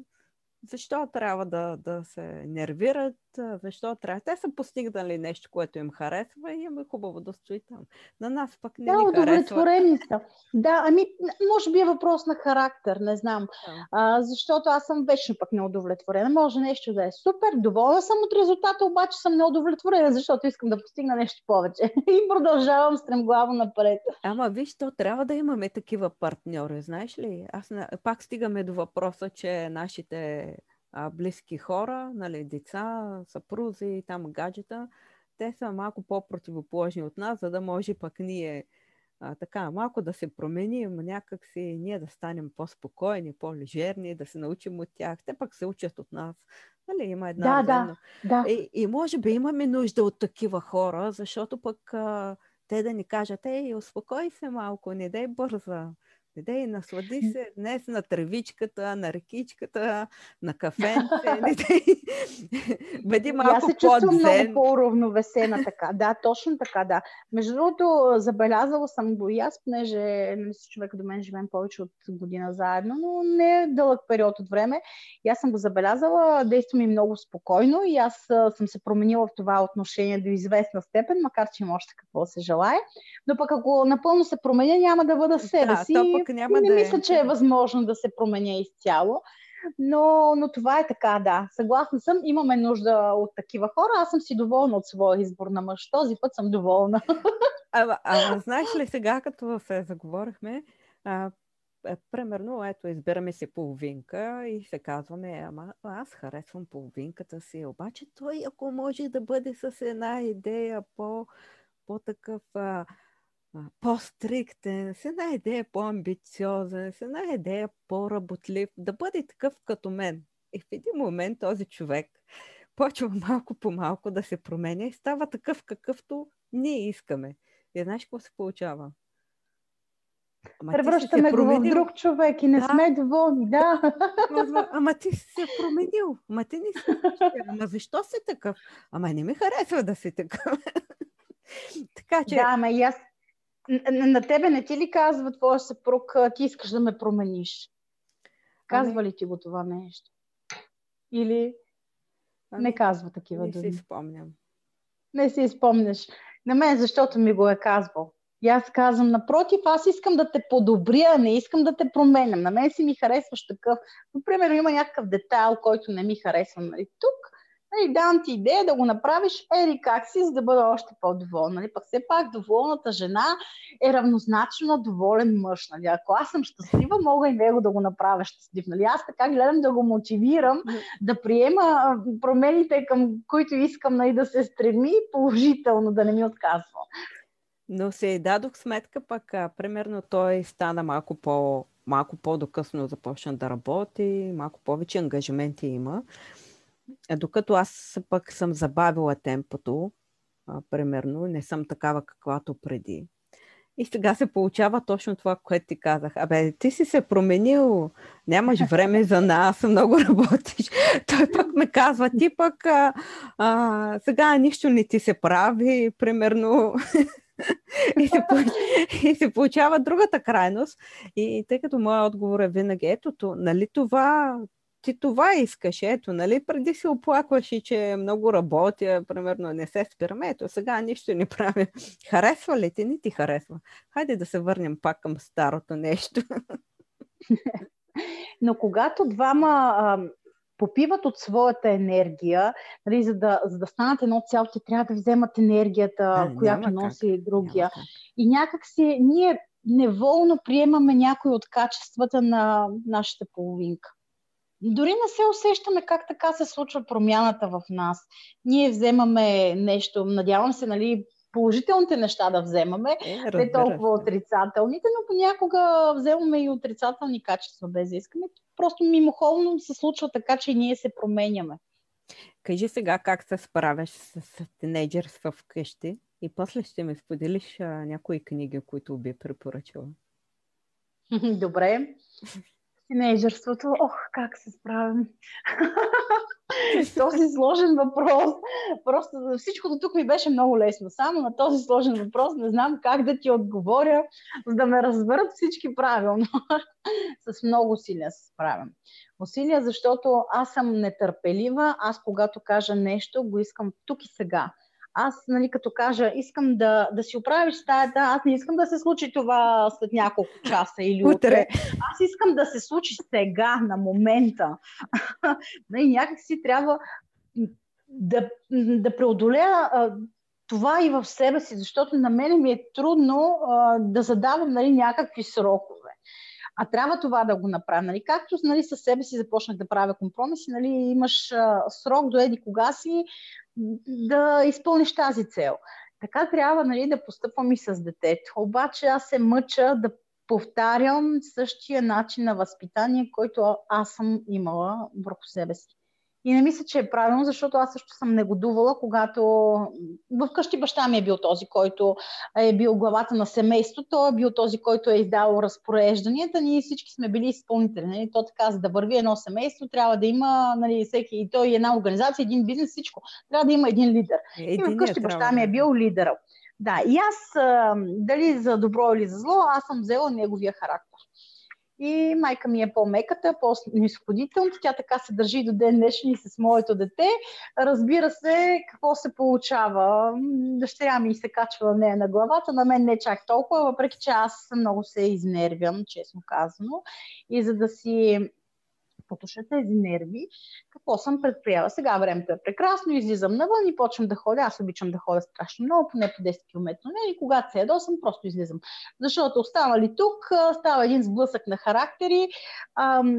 защо трябва да, да се нервират, защо трябва. Те са постигнали нещо, което им харесва и им е хубаво да стои там. На нас пък не
да,
ни
удовлетворени са. Да, ами, може би е въпрос на характер, не знам. Да. А, защото аз съм вечно пък неудовлетворена. Може нещо да е супер, доволна съм от резултата, обаче съм неудовлетворена, защото искам да постигна нещо повече. и продължавам стремглаво напред.
Ама виж, то трябва да имаме такива партньори, знаеш ли? Аз пак стигаме до въпроса, че нашите а, близки хора, нали, деца, съпрузи, там гаджета, те са малко по-противоположни от нас, за да може пък ние а, така малко да се променим, някак си ние да станем по-спокойни, по-лежерни, да се научим от тях. Те пък се учат от нас. Нали, има една
да, да, да.
И, и може би имаме нужда от такива хора, защото пък а, те да ни кажат, ей, успокой се малко, не дай бърза. Недей, наслади се днес на тревичката, на рекичката, на кафенце. Бъди малко Аз се
чувствам много по-уравновесена така. Да, точно така, да. Между другото, забелязала съм го и аз, понеже нали, с човека до мен живеем повече от година заедно, но не е дълъг период от време. И аз съм го забелязала, действа ми много спокойно и аз съм се променила в това отношение до известна степен, макар че има още какво се желая. Но пък ако напълно се променя, няма да бъда себе да, си пък няма не да мисля, е. че е възможно да се променя изцяло. Но, но това е така, да. Съгласна съм, имаме нужда от такива хора. Аз съм си доволна от своя избор на мъж. Този път съм доволна.
А, а знаеш ли сега, като се заговорихме, а, е, примерно, ето, избираме си половинка и се казваме, ама аз харесвам половинката си, обаче той, ако може да бъде с една идея по, по-такъв а, по-стриктен, с една идея по-амбициозен, с една идея по-работлив, да бъде такъв като мен. И в един момент този човек почва малко по малко да се променя и става такъв какъвто ние искаме. И знаеш какво се получава?
Превръщаме го в друг човек и не да. сме доволни, да.
Ама ти си се променил. Ама ти не си. Ама защо си такъв? Ама не ми харесва да си такъв. така че.
Да, ама и аз на, на тебе не ти ли казва твоя съпруг, ти искаш да ме промениш? Казва ами... ли ти го това нещо? Или ами... не казва такива
думи? Не си спомням.
Не си спомняш. На мен, защото ми го е казвал. И аз казвам, напротив, аз искам да те подобря, не искам да те променям. На мен си ми харесваш такъв. Например, има някакъв детайл, който не ми харесва. Нали? Тук Нали, давам ти идея да го направиш ери как си, за да бъда още по-доволна. Нали? Пък все пак доволната жена е равнозначно на доволен мъж. Нали? Ако аз съм щастлива, мога и него да го направя щастлив. Нали? Аз така гледам да го мотивирам да приема промените, към които искам нали, да се стреми положително, да не ми отказва.
Но се дадох сметка пък, а, примерно той стана малко по малко по-докъсно започна да работи, малко повече ангажименти има. А докато аз пък съм забавила темпото, а, примерно, не съм такава каквато преди. И сега се получава точно това, което ти казах. Абе, ти си се променил, нямаш време за нас, много работиш. Той пък ме казва, ти пък а, а, сега нищо не ти се прави, примерно. и, се, и се получава другата крайност. И тъй като моят отговор е винаги, ето, нали това, ти това искаш, ето, нали, преди си оплакваш и че много работя, примерно не се спираме, ето, сега нищо не правя. Харесва ли ти? Не ти харесва. Хайде да се върнем пак към старото нещо.
Но когато двама а, попиват от своята енергия, нали, за, да, за да станат едно цяло, те трябва да вземат енергията, а, която носи как. другия. Няма и някак си ние неволно приемаме някои от качествата на нашата половинка. Дори не се усещаме как така се случва промяната в нас. Ние вземаме нещо, надявам се, нали, положителните неща да вземаме, е, не толкова отрицателните, но понякога вземаме и отрицателни качества без да искаме. Просто мимоходно се случва така, че ние се променяме.
Кажи сега как се справяш с, с тинейджърства вкъщи и после ще ми споделиш а, някои книги, които би препоръчала.
Добре тинейджърството, ох, как се справям. този сложен въпрос. Просто всичко до тук ми беше много лесно. Само на този сложен въпрос не знам как да ти отговоря, за да ме разберат всички правилно. С много усилия се справям. Усилия, защото аз съм нетърпелива. Аз, когато кажа нещо, го искам тук и сега аз, нали, като кажа, искам да, да си оправиш стаята, аз не искам да се случи това след няколко часа или утре. утре. Аз искам да се случи сега, на момента. нали, някак си трябва да, да преодолея това и в себе си, защото на мен ми е трудно а, да задавам нали, някакви срокове. А трябва това да го направя. Нали? Както нали, със себе си започнах да правя компромиси, нали, имаш а, срок до еди кога си, да изпълниш тази цел. Така трябва нали, да постъпвам и с детето. Обаче аз се мъча да повтарям същия начин на възпитание, който аз съм имала върху себе си. И не мисля, че е правилно, защото аз също съм негодувала, когато вкъщи баща ми е бил този, който е бил главата на семейството, той е бил този, който е издал разпорежданията, ние всички сме били изпълнители. Нали? То така, за да върви едно семейство, трябва да има нали, всеки, и той една организация, един бизнес, всичко. Трябва да има един лидер. Един и вкъщи баща ми е бил лидера. Да, и аз, дали за добро или за зло, аз съм взела неговия характер. И майка ми е по-меката, по-нисходителната. Тя така се държи до ден днешен и с моето дете. Разбира се, какво се получава. Дъщеря ми се качва нея на главата, на мен не чак толкова, въпреки че аз много се изнервям, честно казано. И за да си потуша тези нерви, какво съм предприела. Сега времето е прекрасно, излизам навън и почвам да ходя. Аз обичам да ходя страшно много, поне по 10 км. Не, и когато се ядосам, просто излизам. Защото останали тук, става един сблъсък на характери.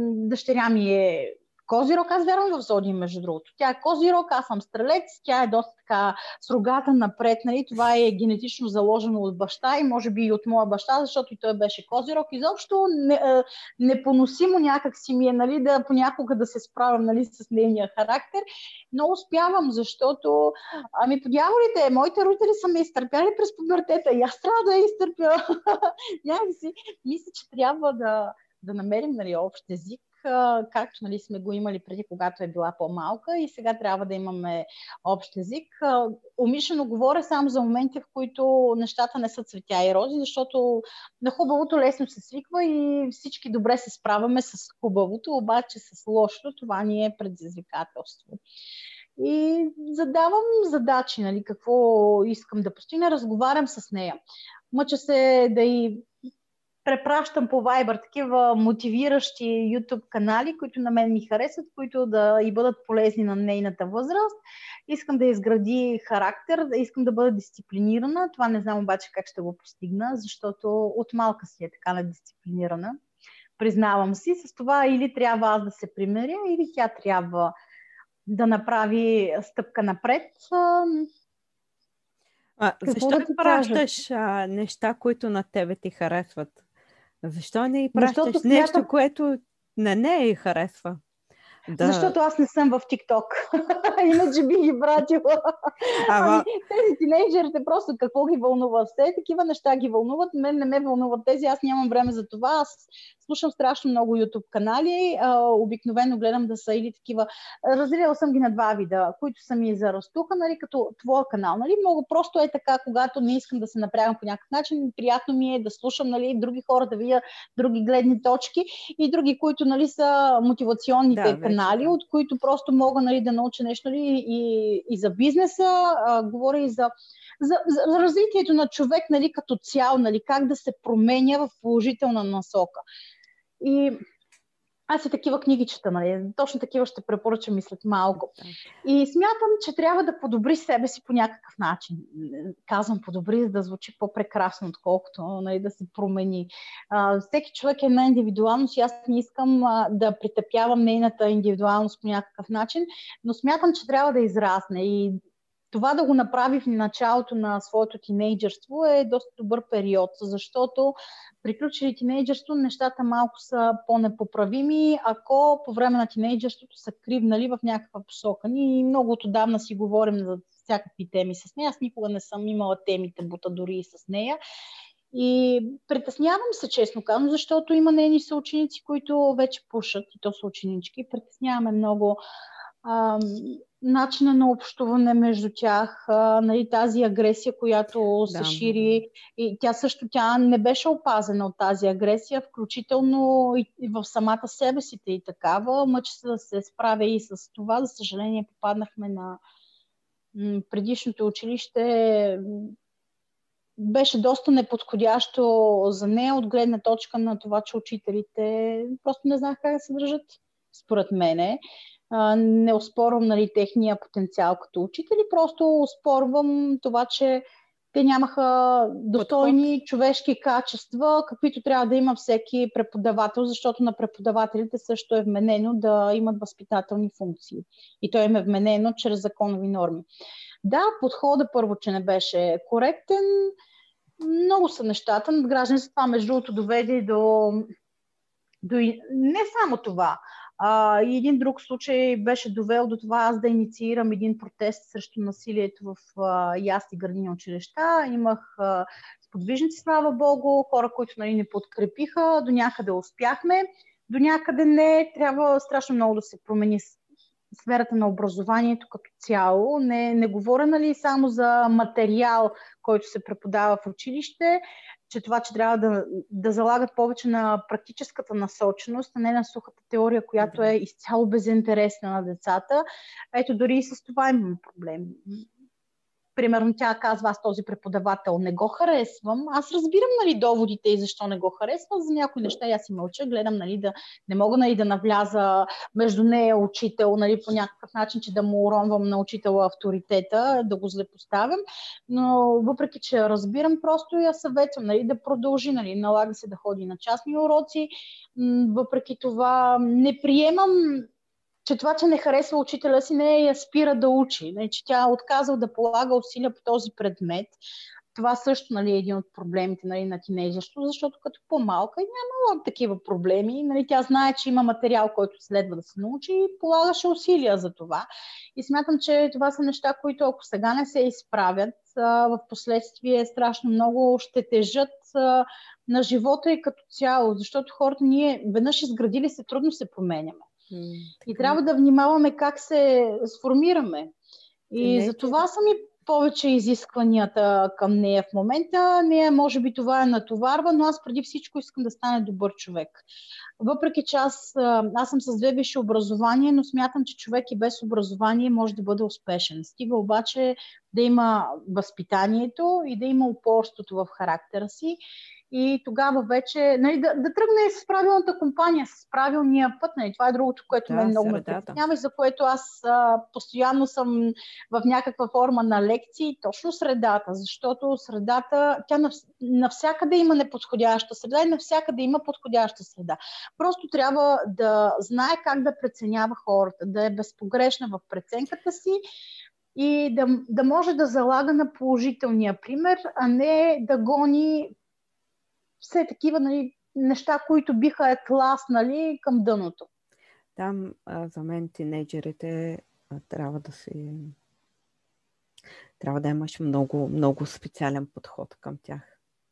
Дъщеря ми е Козирог, аз вярвам в Зоди, между другото. Тя е Козирог, аз съм стрелец, тя е доста така с рогата напред, нали? това е генетично заложено от баща и може би и от моя баща, защото и той беше Козирог. Изобщо не, непоносимо някак си ми е нали, да понякога да се справям нали, с нейния характер, но успявам, защото ами по моите родители са ме изтърпяли през пубертета и аз трябва да я изтърпя. Някакси мисля, че трябва да, да намерим нали, общ език както нали, сме го имали преди, когато е била по-малка и сега трябва да имаме общ език. Умишлено говоря само за моменти, в които нещата не са цветя и рози, защото на хубавото лесно се свиква и всички добре се справяме с хубавото, обаче с лошото това ни е предизвикателство. И задавам задачи, нали, какво искам да постигна, разговарям с нея. Мъча се да и препращам по Viber такива мотивиращи YouTube канали, които на мен ми харесват, които да и бъдат полезни на нейната възраст. Искам да изгради характер, искам да бъда дисциплинирана. Това не знам обаче как ще го постигна, защото от малка си е така недисциплинирана. Признавам си. С това или трябва аз да се примеря, или тя трябва да направи стъпка напред.
А, защо да пращаш а, неща, които на тебе ти харесват? Защо не и пращаш Защото нещо, смятам... което на нея харесва?
Да. Защото аз не съм в ТикТок. Иначе би ги пратила. Ама... Ами, тези тинейджерите просто какво ги вълнува? Все такива неща ги вълнуват. Мен не ме вълнуват тези. Аз нямам време за това. Аз слушам страшно много YouTube канали. А, обикновено гледам да са или такива. Разделила съм ги на два вида, които са ми за растуха, нали, като твоя канал. Нали. Много просто е така, когато не искам да се напрягам по някакъв начин. Приятно ми е да слушам нали, други хора, да видя други гледни точки и други, които нали, са мотивационните да, канали, от които просто мога нали, да науча нещо нали, и, и за бизнеса, а, говоря и за, за, за развитието на човек нали, като цял, нали, как да се променя в положителна насока. И аз и такива книги чета, нали? Точно такива ще препоръчам и след малко. И смятам, че трябва да подобри себе си по някакъв начин. Казвам подобри, за да звучи по-прекрасно, отколкото нали, да се промени. А, всеки човек е една индивидуалност и аз не искам а, да притъпявам нейната индивидуалност по някакъв начин, но смятам, че трябва да израсне и това да го направи в началото на своето тинейджерство е доста добър период, защото приключили тинейджерство нещата малко са по-непоправими, ако по време на тинейджерството са кривнали в някаква посока. Ние много отдавна си говорим за всякакви теми с нея. Аз никога не съм имала темите бута дори и с нея. И притеснявам се, честно казвам, защото има нейни съученици, които вече пушат, и то са ученички. Притесняваме много начина на общуване между тях, а, нали, тази агресия, която да. се шири. И тя също тя не беше опазена от тази агресия, включително и, в самата себе си и такава. Мъчи се да се справя и с това. За съжаление, попаднахме на предишното училище. Беше доста неподходящо за нея от гледна точка на това, че учителите просто не знаеха как да се държат, според мене не оспорвам нали, техния потенциал като учители, просто оспорвам това, че те нямаха достойни Подход. човешки качества, каквито трябва да има всеки преподавател, защото на преподавателите също е вменено да имат възпитателни функции. И то им е вменено чрез законови норми. Да, подхода първо, че не беше коректен. Много са нещата. Надграждането това, между другото, доведе до, до... Не само това. А, и един друг случай беше довел до това аз да инициирам един протест срещу насилието в а, ясни градини училища. Имах а, сподвижници, слава Богу, хора, които нали, не подкрепиха, до някъде успяхме, до някъде не. Трябва страшно много да се промени сферата на образованието като цяло. Не, не говоря нали, само за материал, който се преподава в училище, че това, че трябва да, да залагат повече на практическата насоченост, а не на сухата теория, която е изцяло безинтересна на децата. Ето, дори и с това имаме проблем примерно тя казва, аз този преподавател не го харесвам. Аз разбирам нали, доводите и защо не го харесвам. За някои неща аз си мълча, гледам нали, да не мога нали, да навляза между нея учител нали, по някакъв начин, че да му уронвам на учителя авторитета, да го злепоставям. Но въпреки, че разбирам, просто я съветвам нали, да продължи. Нали, налага се да ходи на частни уроци. Въпреки това не приемам че това, че не харесва учителя си, не я спира да учи. Не, че тя отказва да полага усилия по този предмет. Това също нали, е един от проблемите нали, на тинейджерството, защото като по-малка няма такива проблеми. Нали, тя знае, че има материал, който следва да се научи и полагаше усилия за това. И смятам, че това са неща, които ако сега не се изправят, в последствие страшно много ще тежат на живота и като цяло, защото хората ние веднъж изградили се, трудно се променяме. И трябва да внимаваме как се сформираме. И не, за това са ми повече изискванията към нея в момента. Нея, може би, това е натоварва, но аз преди всичко искам да стане добър човек. Въпреки че аз, аз съм с две висши образования, но смятам, че човек и без образование може да бъде успешен. Стига обаче да има възпитанието и да има упорството в характера си и тогава вече нали, да, да тръгне с правилната компания, с правилния път. Нали. Това е другото, което да, мен много ме притеснява и за което аз а, постоянно съм в някаква форма на лекции, точно средата, защото средата, тя навсякъде има неподходяща среда и навсякъде има подходяща среда. Просто трябва да знае как да преценява хората, да е безпогрешна в преценката си, и да, да може да залага на положителния пример, а не да гони все такива нали, неща, които биха е тласнали към дъното.
Там а, за мен тинейджерите а, трябва да си трябва да имаш много, много специален подход към тях.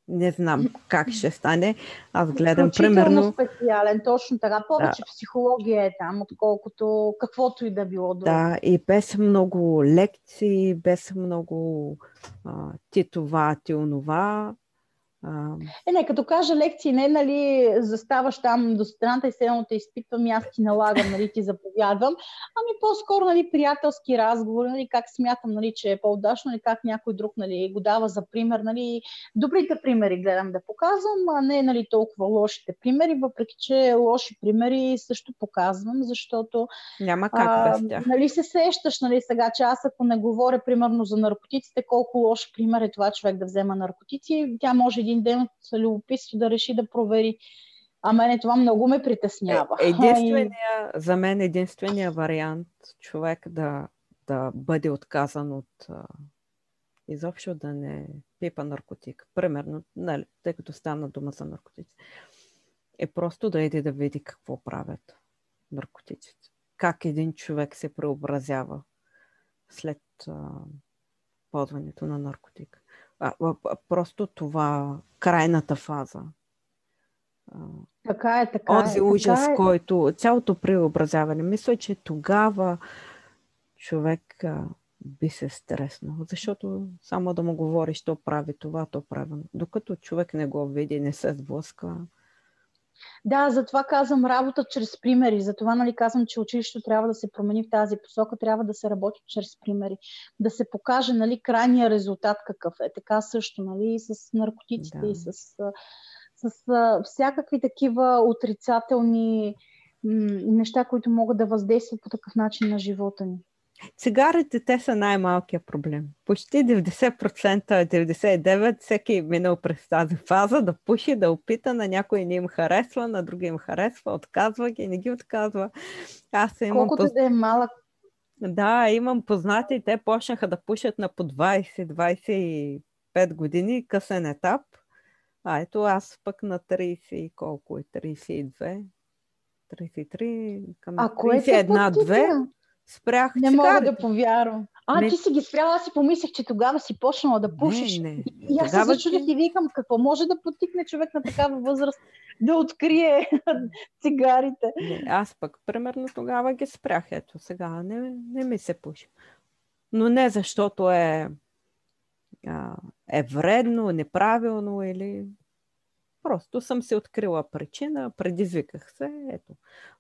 Не знам как ще стане. Аз гледам примерно...
специален, точно така. Повече да. психология е там, отколкото каквото и да било друго.
Да, и без много лекции, без много а, ти това, ти онова.
Е, не, като кажа лекции, не, нали, заставаш там до страната и седно те изпитвам и аз ти налагам, нали, ти заповядвам, ами по-скоро, нали, приятелски разговор, нали, как смятам, нали, че е по-удачно, нали, как някой друг, нали, го дава за пример, нали, добрите примери гледам да показвам, а не, нали, толкова лошите примери, въпреки, че лоши примери също показвам, защото
няма как а, без тях.
Нали, се сещаш, нали, сега, че аз ако не говоря, примерно, за наркотиците, колко лош пример е това човек да взема наркотици, тя може един ден от любопитство да реши да провери. А мене това много ме притеснява.
Е, единствения, за мен единствения вариант човек да, да бъде отказан от изобщо да не пипа наркотик. Примерно, нали, тъй като стана дума за наркотици, е просто да иде да види какво правят наркотиците. Как един човек се преобразява след а, ползването на а, просто това, крайната фаза.
Така е, така
Онзи
е.
ужас,
така
е. който, цялото преобразяване. Мисля, че тогава човек а, би се стреснал, защото само да му говориш, то прави това, то прави. Докато човек не го види, не се сблъсква,
да, затова казвам работа чрез примери. Затова нали, казвам, че училището трябва да се промени в тази посока, трябва да се работи чрез примери. Да се покаже нали, крайния резултат какъв е. Така също нали, и с наркотиците, да. и с, с, с всякакви такива отрицателни м- неща, които могат да въздействат по такъв начин на живота ни.
Цигарите, те са най-малкият проблем. Почти 90%, 99% всеки е минал през тази фаза да пуши, да опита, на някой не им харесва, на други им харесва, отказва ги, не ги отказва.
Аз имам Колкото поз... да е малък.
Да, имам познати, те почнаха да пушат на по 20-25 години, късен етап. А ето аз пък на 30 колко е? 32? 33 към а 31-2 спрях
Не мога да повярвам. А, не. ти си ги спряла, аз си помислех, че тогава си почнала да пушиш. Не, не. И аз тогава се зачудих и викам, какво може да потикне човек на такава възраст да открие цигарите.
Не, аз пък, примерно, тогава ги спрях. Ето, сега не, не ми се пуши. Но не защото е, а, е вредно, неправилно или... Просто съм се открила причина, предизвиках се, ето.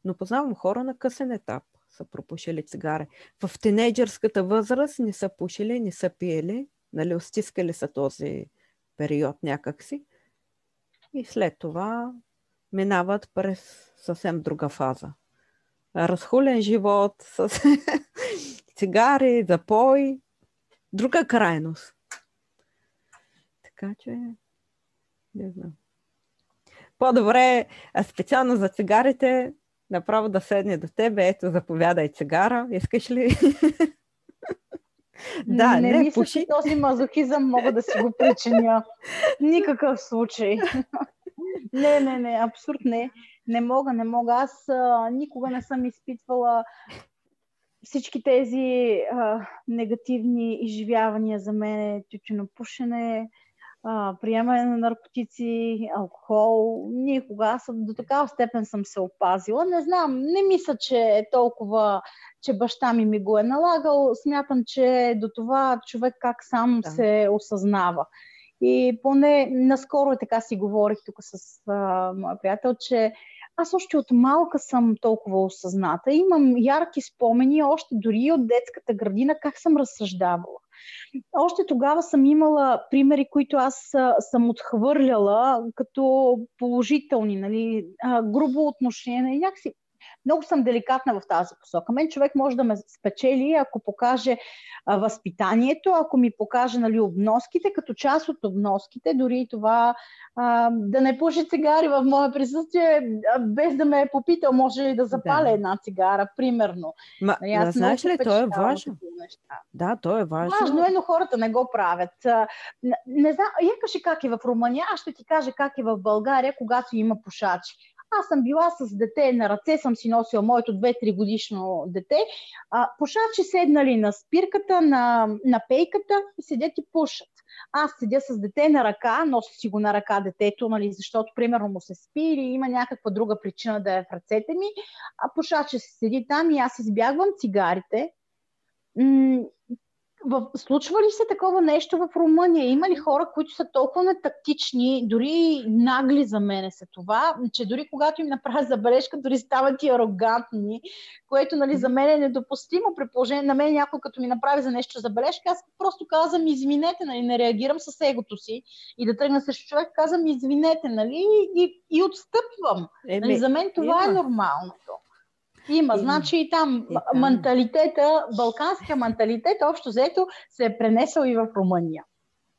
Но познавам хора на късен етап са пропушили цигари. В тинейджърската възраст не са пушили, не са пиели, нали, стискали са този период някакси. И след това минават през съвсем друга фаза. Разхулен живот с цигари, запой, друга крайност. Така че, не знам. По-добре, специално за цигарите, направо да седне до тебе, ето, заповядай цигара, искаш ли?
да, не, не мисля, пуши. че този мазохизъм мога да си го причиня. Никакъв случай. не, не, не, абсурд не. Не мога, не мога. Аз а, никога не съм изпитвала всички тези а, негативни изживявания за мен, тютюнопушене, а, приемане на наркотици, алкохол. Никога аз до такава степен съм се опазила. Не знам, не мисля, че е толкова, че баща ми ми го е налагал. Смятам, че до това човек как сам да. се осъзнава. И поне наскоро така си говорих тук с а, моя приятел, че аз още от малка съм толкова осъзната. Имам ярки спомени, още дори от детската градина, как съм разсъждавала. Още тогава съм имала примери, които аз съм отхвърляла като положителни, нали, грубо отношение. Някакси много съм деликатна в тази посока. Мен човек може да ме спечели, ако покаже а, възпитанието, ако ми покаже нали, обноските, като част от обноските, дори и това а, да не пуши цигари в мое присъствие, без да ме е попитал, може ли да запаля да. една цигара, примерно.
Ма, нали, да, знаеш ли, то е важно. Да, то е важно.
Важно е, но хората не го правят. Не, не знам, якаше как е в Румъния, аз ще ти кажа как е в България, когато има пушачи. Аз съм била с дете, на ръце съм си носила моето 2-3 годишно дете. А, пушачи седнали на спирката, на, на пейката и седят и пушат. Аз седя с дете на ръка, нося си го на ръка детето, нали, защото примерно му се спи или има някаква друга причина да е в ръцете ми, а пушача се седи там и аз избягвам цигарите. В, случва ли се такова нещо в Румъния? Има ли хора, които са толкова нетактични, дори нагли за мене са това, че дори когато им направя забележка, дори стават и арогантни, което нали, за мен е недопустимо при положение на мен някой като ми направи за нещо забележка, аз просто казвам извинете, нали, не реагирам с егото си и да тръгна срещу човек, казвам извинете, нали, и, и отстъпвам. Е, нали, за мен това е е нормалното. Има, значи и там менталитета, балканския менталитет, общо взето, се е пренесъл и в Румъния.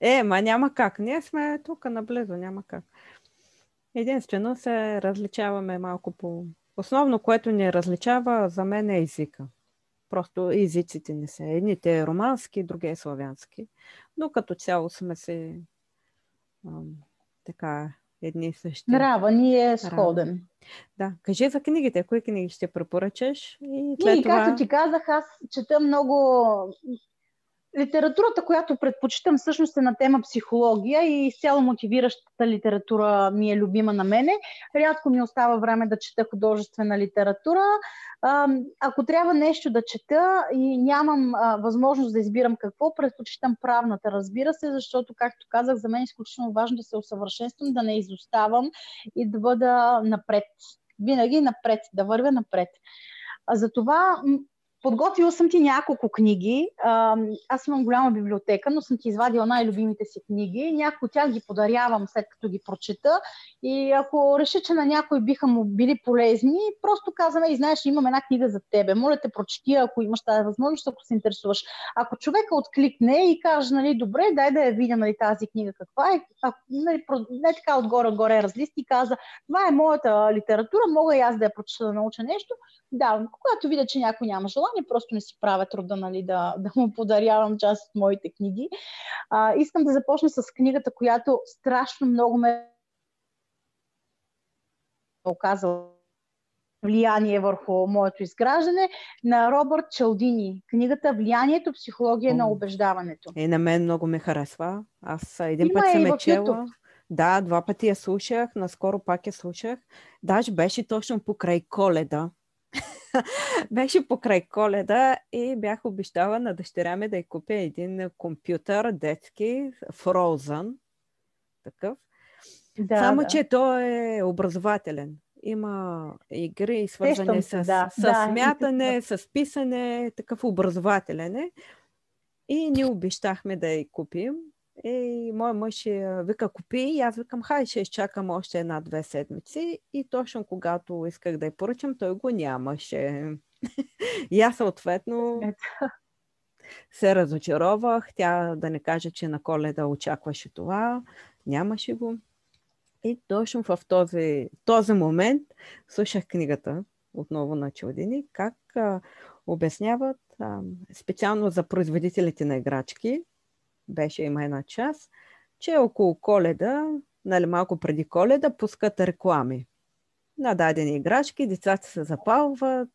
Е, ма няма как. Ние сме тук наблизо, няма как. Единствено се различаваме малко по... Основно, което ни различава за мен е езика. Просто езиците не са. Едните е романски, други е славянски. Но като цяло сме се ам, така едни и същи.
Нрава ни е сходен.
Да, кажи за книгите. Кои книги ще препоръчаш?
И, след и това... както ти казах, аз чета много Литературата, която предпочитам всъщност е на тема психология и изцяло мотивиращата литература ми е любима на мене. Рядко ми остава време да чета художествена литература. Ако трябва нещо да чета и нямам възможност да избирам какво, предпочитам правната, разбира се, защото, както казах, за мен е изключително важно да се усъвършенствам, да не изоставам и да бъда напред. Винаги напред, да вървя напред. Затова Подготвила съм ти няколко книги. Аз имам голяма библиотека, но съм ти извадила най-любимите си книги. Някои от тях ги подарявам след като ги прочета. И ако реша, че на някои биха му били полезни, просто казваме и знаеш, имам една книга за тебе. Моля те, прочети, ако имаш тази възможност, ако се интересуваш. Ако човека откликне и каже, нали, добре, дай да я видя нали, тази книга каква е, ако, нали, не така отгоре-горе разлисти и каза, това е моята литература, мога и аз да я прочета да науча нещо. Да, когато видя, че някой няма желание, желание, просто не си правя труда нали, да, да му подарявам част от моите книги. А, искам да започна с книгата, която страшно много ме оказала влияние върху моето изграждане на Робърт Чалдини. Книгата Влиянието, психология О, на убеждаването.
И на мен много ме харесва. Аз един Има път съм е чела. Да, два пъти я слушах, наскоро пак я слушах. Даже беше точно покрай коледа. беше покрай коледа и бях обещала на дъщеря ми да й купя един компютър детски, Frozen, такъв. Да, Само, да. че той е образователен. Има игри, свързани с, да, с да, смятане, с писане, такъв образователен е. И ние обещахме да я купим. И моя мъж вика, купи, и аз викам, хай, ще изчакам още една-две седмици. И точно когато исках да я поръчам, той го нямаше. и аз съответно се разочаровах. Тя да не каже, че на коледа очакваше това. Нямаше го. И точно в този, този момент слушах книгата отново на Чудини, как а, обясняват а, специално за производителите на играчки, беше има една част, че около коледа, нали малко преди коледа, пускат реклами. На дадени играчки, децата се запалват,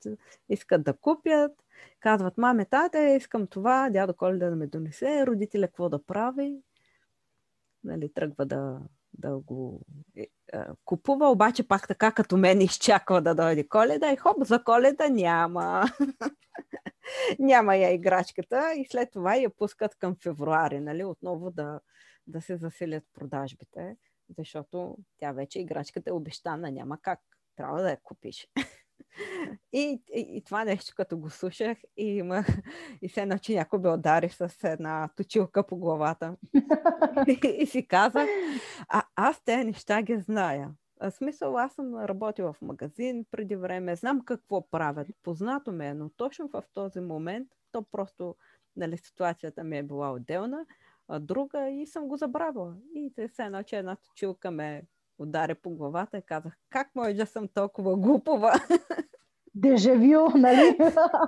искат да купят, казват, маме, тате, искам това, дядо Коледа да ме донесе, родителя какво да прави, нали, тръгва да, да го е, купува, обаче пак така като мен изчаква да дойде коледа и хоп, за коледа няма. няма я играчката и след това я пускат към февруари, нали, отново да, да се заселят продажбите, защото тя вече играчката е обещана, няма как. трябва да я купиш. И, и, и това нещо, като го слушах, и, имах, и се начи някой бе удари с една точилка по главата. и, и си казах, а аз тези неща ги зная. В смисъл, аз съм работила в магазин преди време, знам какво правят, познато ме е, но точно в този момент, то просто, нали, ситуацията ми е била отделна, а друга и съм го забравила. И се едно, една точилка ме удари по главата и казах, как може да съм толкова глупава?
Дежавю, нали?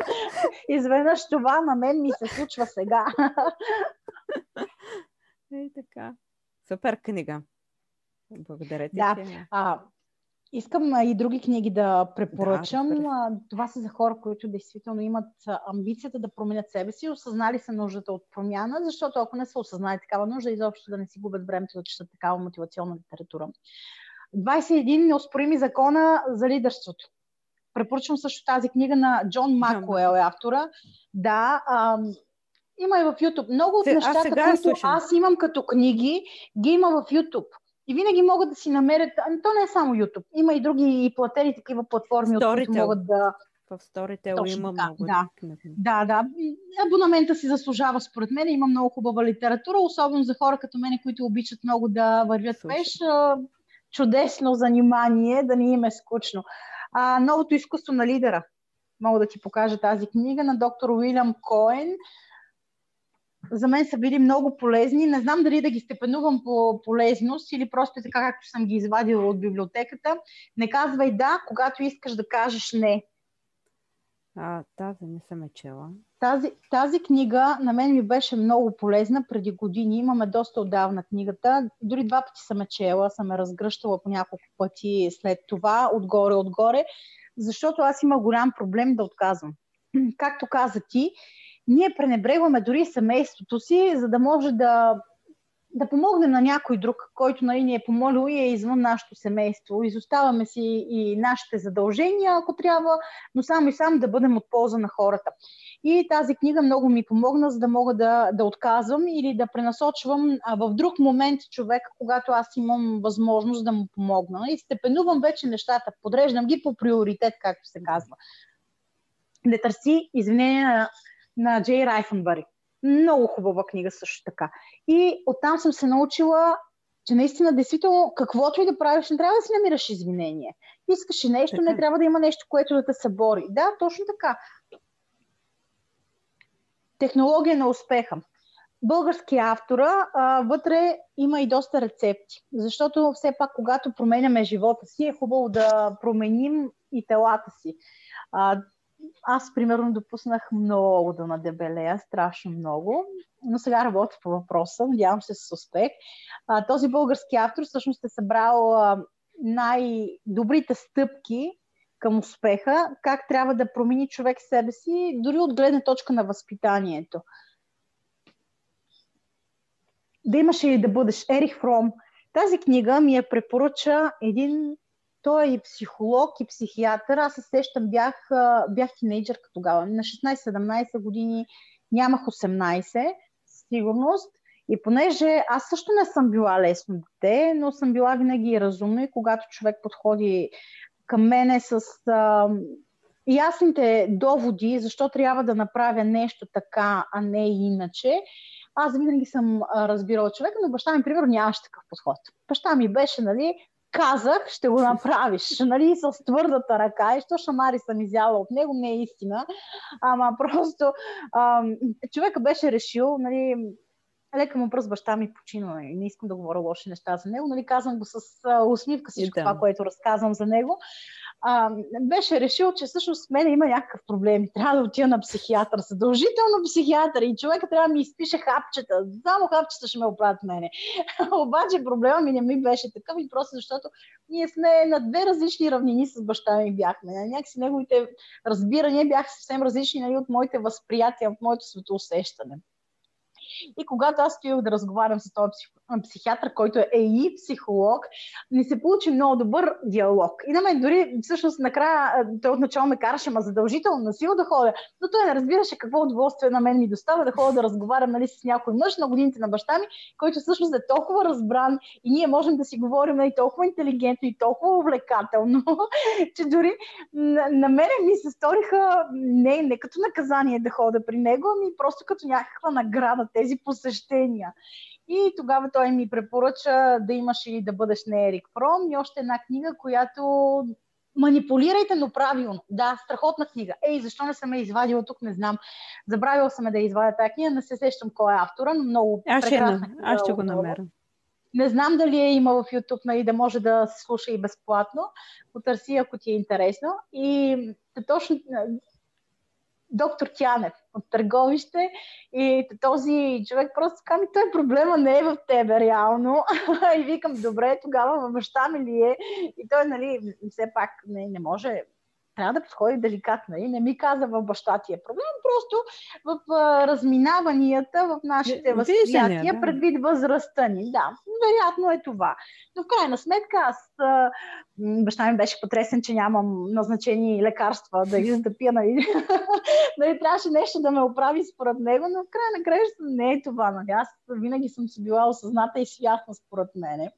Изведнъж това на мен ми се случва сега.
И така. Супер книга. Благодаря ти.
Да. А, искам и други книги да препоръчам. Да, Това са за хора, които действително имат амбицията да променят себе си, осъзнали са нуждата от промяна, защото ако не са осъзнали такава нужда, изобщо да не си губят времето да четат такава мотивационна литература. 21 неоспорими закона за лидерството. Препоръчвам също тази книга на Джон Макуел е автора. Да, ам, има и в YouTube. Много от нещата, които слушам. аз имам като книги, ги има в YouTube. И винаги могат да си намерят. Ами, то не е само YouTube. Има и други и платени такива платформи, от които могат да.
В Storytel Точно има
да,
много.
Да, да, да. Абонамента си заслужава, според мен. Има много хубава литература, особено за хора като мен, които обичат много да вървят пеш. Чудесно занимание, да не им е скучно. А, новото изкуство на лидера. Мога да ти покажа тази книга на доктор Уилям Коен. За мен са били много полезни. Не знам дали да ги степенувам по полезност или просто така, както съм ги извадила от библиотеката. Не казвай да, когато искаш да кажеш не.
А, тази не съм е чела.
Тази, тази книга на мен ми беше много полезна преди години. Имаме доста отдавна книгата. Дори два пъти съм е чела, съм е разгръщала по няколко пъти след това, отгоре-отгоре, защото аз има голям проблем да отказвам. Както каза ти, ние пренебрегваме дори семейството си, за да може да да помогнем на някой друг, който нали, ни е помолил и е извън нашето семейство. Изоставаме си и нашите задължения, ако трябва, но само и само да бъдем от полза на хората. И тази книга много ми помогна, за да мога да, да отказвам или да пренасочвам а, в друг момент човек, когато аз имам възможност да му помогна. И степенувам вече нещата, подреждам ги по приоритет, както се казва. Не търси извинение на, на Джей Райфенбари. Много хубава книга също така. И оттам съм се научила, че наистина, действително, каквото и да правиш, не трябва да си намираш извинение. Искаш и нещо, така. не трябва да има нещо, което да те събори. Да, точно така. Технология на успеха. Български автора, а, вътре има и доста рецепти. Защото все пак, когато променяме живота си, е хубаво да променим и телата си. А, аз, примерно, допуснах много да надебелея, страшно много, но сега работя по въпроса, надявам се с успех. А, този български автор всъщност е събрал най-добрите стъпки към успеха, как трябва да промени човек себе си, дори от гледна точка на възпитанието. Да имаш или да бъдеш Ерих Фром. Тази книга ми я препоръча един той е и психолог, и психиатър. Аз се сещам, бях, бях тинейджърка тогава. На 16-17 години нямах 18, сигурност. И понеже аз също не съм била лесно дете, но съм била винаги разумна и когато човек подходи към мене с а, ясните доводи, защо трябва да направя нещо така, а не иначе, аз винаги съм разбирала човека, но баща ми, примерно, нямаше такъв подход. Баща ми беше, нали, казах, ще го направиш, нали, с твърдата ръка. И що шамари съм изяла от него, не е истина, ама просто ам, човека беше решил, нали, лека му пръст баща ми почина, нали, не искам да говоря лоши неща за него, нали, казвам го с а, усмивка всичко това, което разказвам за него, а, беше решил, че всъщност в мен има някакъв проблем и трябва да отида на психиатър, задължително психиатър и човека трябва да ми изпише хапчета. Само хапчета ще ме оправят мене. Обаче проблема ми не ми беше такъв и просто защото ние сме на две различни равнини с баща ми бяхме. Някакси неговите разбирания бяха съвсем различни нали, от моите възприятия, от моето светоусещане. И когато аз стоях да разговарям с този психиатър, който е и психолог, ни се получи много добър диалог. И на мен дори, всъщност, накрая, той отначало ме караше, ма задължително на сила да ходя, но той не разбираше какво удоволствие на мен ми достава да ходя да разговарям нали, с някой мъж на годините на баща ми, който всъщност е толкова разбран и ние можем да си говорим и нали, толкова интелигентно и толкова увлекателно, че дори на, на мене ми се сториха не, не като наказание да хода при него, ами просто като някаква награда тези посещения. И тогава той ми препоръча да имаш и да бъдеш не Ерик Фром и още една книга, която Манипулирайте, но правилно. Да, страхотна книга. Ей, защо не съм я извадила тук, не знам. Забравила съм да извадя тази книга, не се сещам кой е автора, но много
аз ще, прекрасна книга. Аз ще го намеря.
Не знам дали е има в YouTube, нали, да може да се слуша и безплатно. Потърси, ако ти е интересно. И точно доктор Тянев от Търговище и този човек просто казва, той проблема не е в тебе реално. и викам, добре, тогава във баща ми ли е? И той, нали, все пак не, не може трябва да подходи деликатно. И не ми каза в баща ти е проблем, просто в а, разминаванията в нашите възприятия да. предвид възрастта ни. Да, вероятно е това. Но в крайна сметка аз а, баща ми беше потресен, че нямам назначени лекарства да изтъпя. Нали? нали, трябваше нещо да ме оправи според него, но в края на краища не е това. Нали? Аз винаги съм си била осъзната и свясна според мене.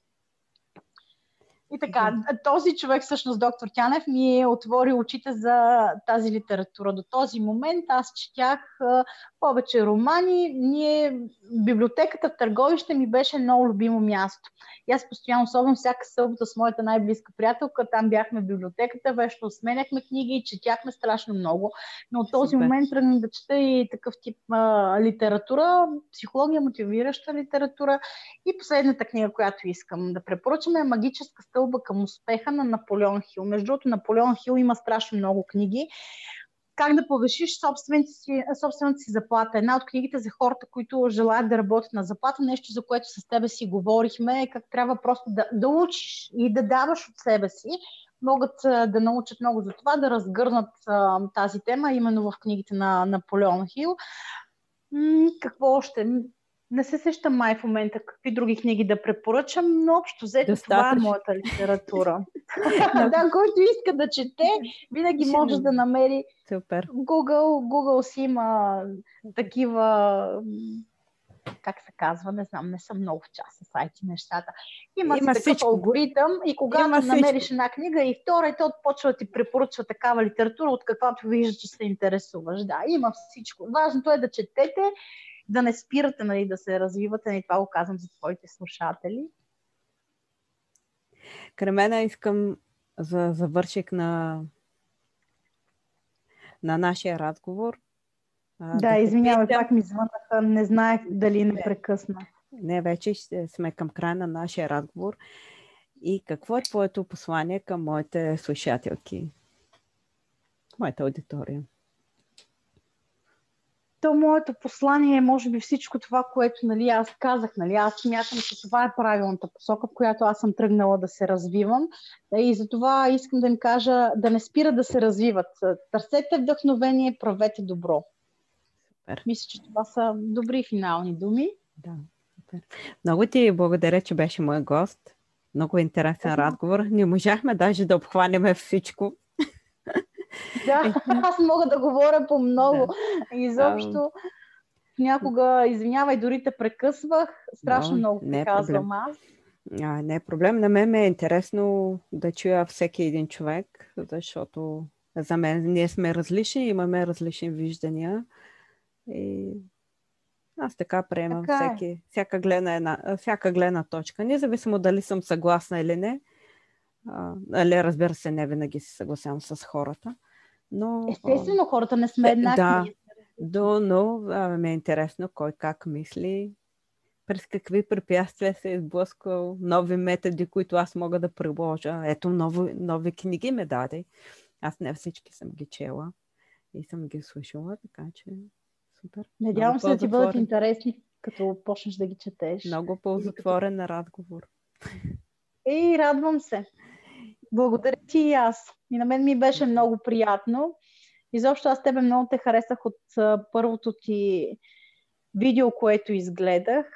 И така, този човек, всъщност доктор Тянев, ми е отворил очите за тази литература. До този момент аз четях повече романи. Ние, библиотеката в Търговище ми беше много любимо място. И аз постоянно, особено всяка събота с моята най-близка приятелка, там бяхме в библиотеката, вещо сменяхме книги и четяхме страшно много. Но от този Супер. момент тръгнах да чета и такъв тип а, литература, психология, мотивираща литература. И последната книга, която искам да препоръчам е Магическа стълба към успеха на Наполеон Хил. Между другото, Наполеон Хил има страшно много книги как да повишиш собствената си, собствената си заплата. Една от книгите за хората, които желаят да работят на заплата, нещо за което с тебе си говорихме, е как трябва просто да, да учиш и да даваш от себе си. Могат да научат много за това, да разгърнат а, тази тема, именно в книгите на Наполеон Хил. М- какво още? Не се сещам май в момента какви други книги да препоръчам, но общо взето това е моята литература. да, който иска да чете, винаги може да намери.
Супер.
Google, Google си има такива как се казва, не знам, не съм много в час с сайти нещата. Има, Има такъв всичко. алгоритъм и когато Има намериш всичко. една книга и втора, и то почва да ти препоръчва такава литература, от каквато виждаш, че се интересуваш. Да, има всичко. Важното е да четете да не спирате нали, да се развивате. И това го казвам за твоите слушатели.
Кремена искам за завършик на, на нашия разговор.
Да, да извинявай, пак ми звънаха, не знаех дали не прекъсна.
Не, вече сме към края на нашия разговор. И какво е твоето послание към моите слушателки, моята аудитория?
То моето послание е, може би, всичко това, което нали, аз казах. Нали, аз смятам, че това е правилната посока, в която аз съм тръгнала да се развивам. И за това искам да им кажа да не спира да се развиват. Търсете вдъхновение, правете добро. Супер. Мисля, че това са добри финални думи.
Да, супер. Много ти благодаря, че беше мой гост. Много интересен разговор. Не можахме даже да обхванеме всичко.
Да, аз мога да говоря по много. Да. Изобщо някога, извинявай, дори те прекъсвах. Страшно no, много не казвам аз.
А, не е проблем. На мен ме е интересно да чуя всеки един човек, защото за мен ние сме различни, имаме различни виждания. И аз така приемам така е. всеки, всяка, гледна една, всяка гледна точка, независимо дали съм съгласна или не. А, нали, разбира се, не винаги си съгласявам с хората. Но,
Естествено, хората не сме еднакви.
Да, но а, ми е интересно кой как мисли, през какви препятствия се е изблъскал, нови методи, които аз мога да приложа. Ето, нови, нови книги ме даде. Аз не всички съм ги чела и съм ги слушала, така че супер.
Надявам се да ти бъдат интересни, като почнеш да ги четеш.
Много ползотворен на разговор.
И радвам се. Благодаря ти и аз. И на мен ми беше много приятно. Изобщо аз тебе много те харесах от първото ти видео, което изгледах.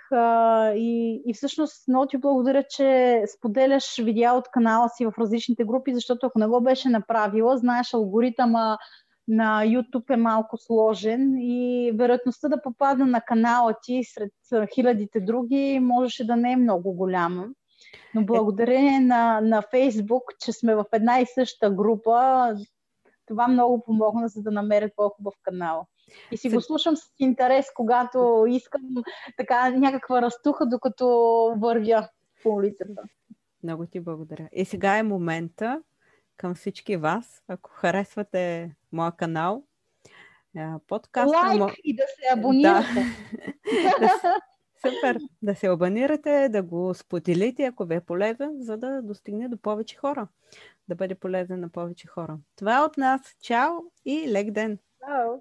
И, и всъщност много ти благодаря, че споделяш видеа от канала си в различните групи, защото ако не го беше направила, знаеш, алгоритъма на YouTube е малко сложен и вероятността да попадна на канала ти сред хилядите други можеше да не е много голяма. Но благодарение на, на Facebook, че сме в една и съща група, това много помогна, за да намеря по-хубав канал. И си го слушам с интерес, когато искам така някаква разтуха, докато вървя по улицата.
Много ти благодаря. И сега е момента към всички вас, ако харесвате моя канал, подкаста...
Лайк мо... и да се абонирате.
Да. Супер! Да се абонирате, да го споделите, ако ви е полезен, за да достигне до повече хора. Да бъде полезен на повече хора. Това е от нас. Чао и лек ден!
Чао!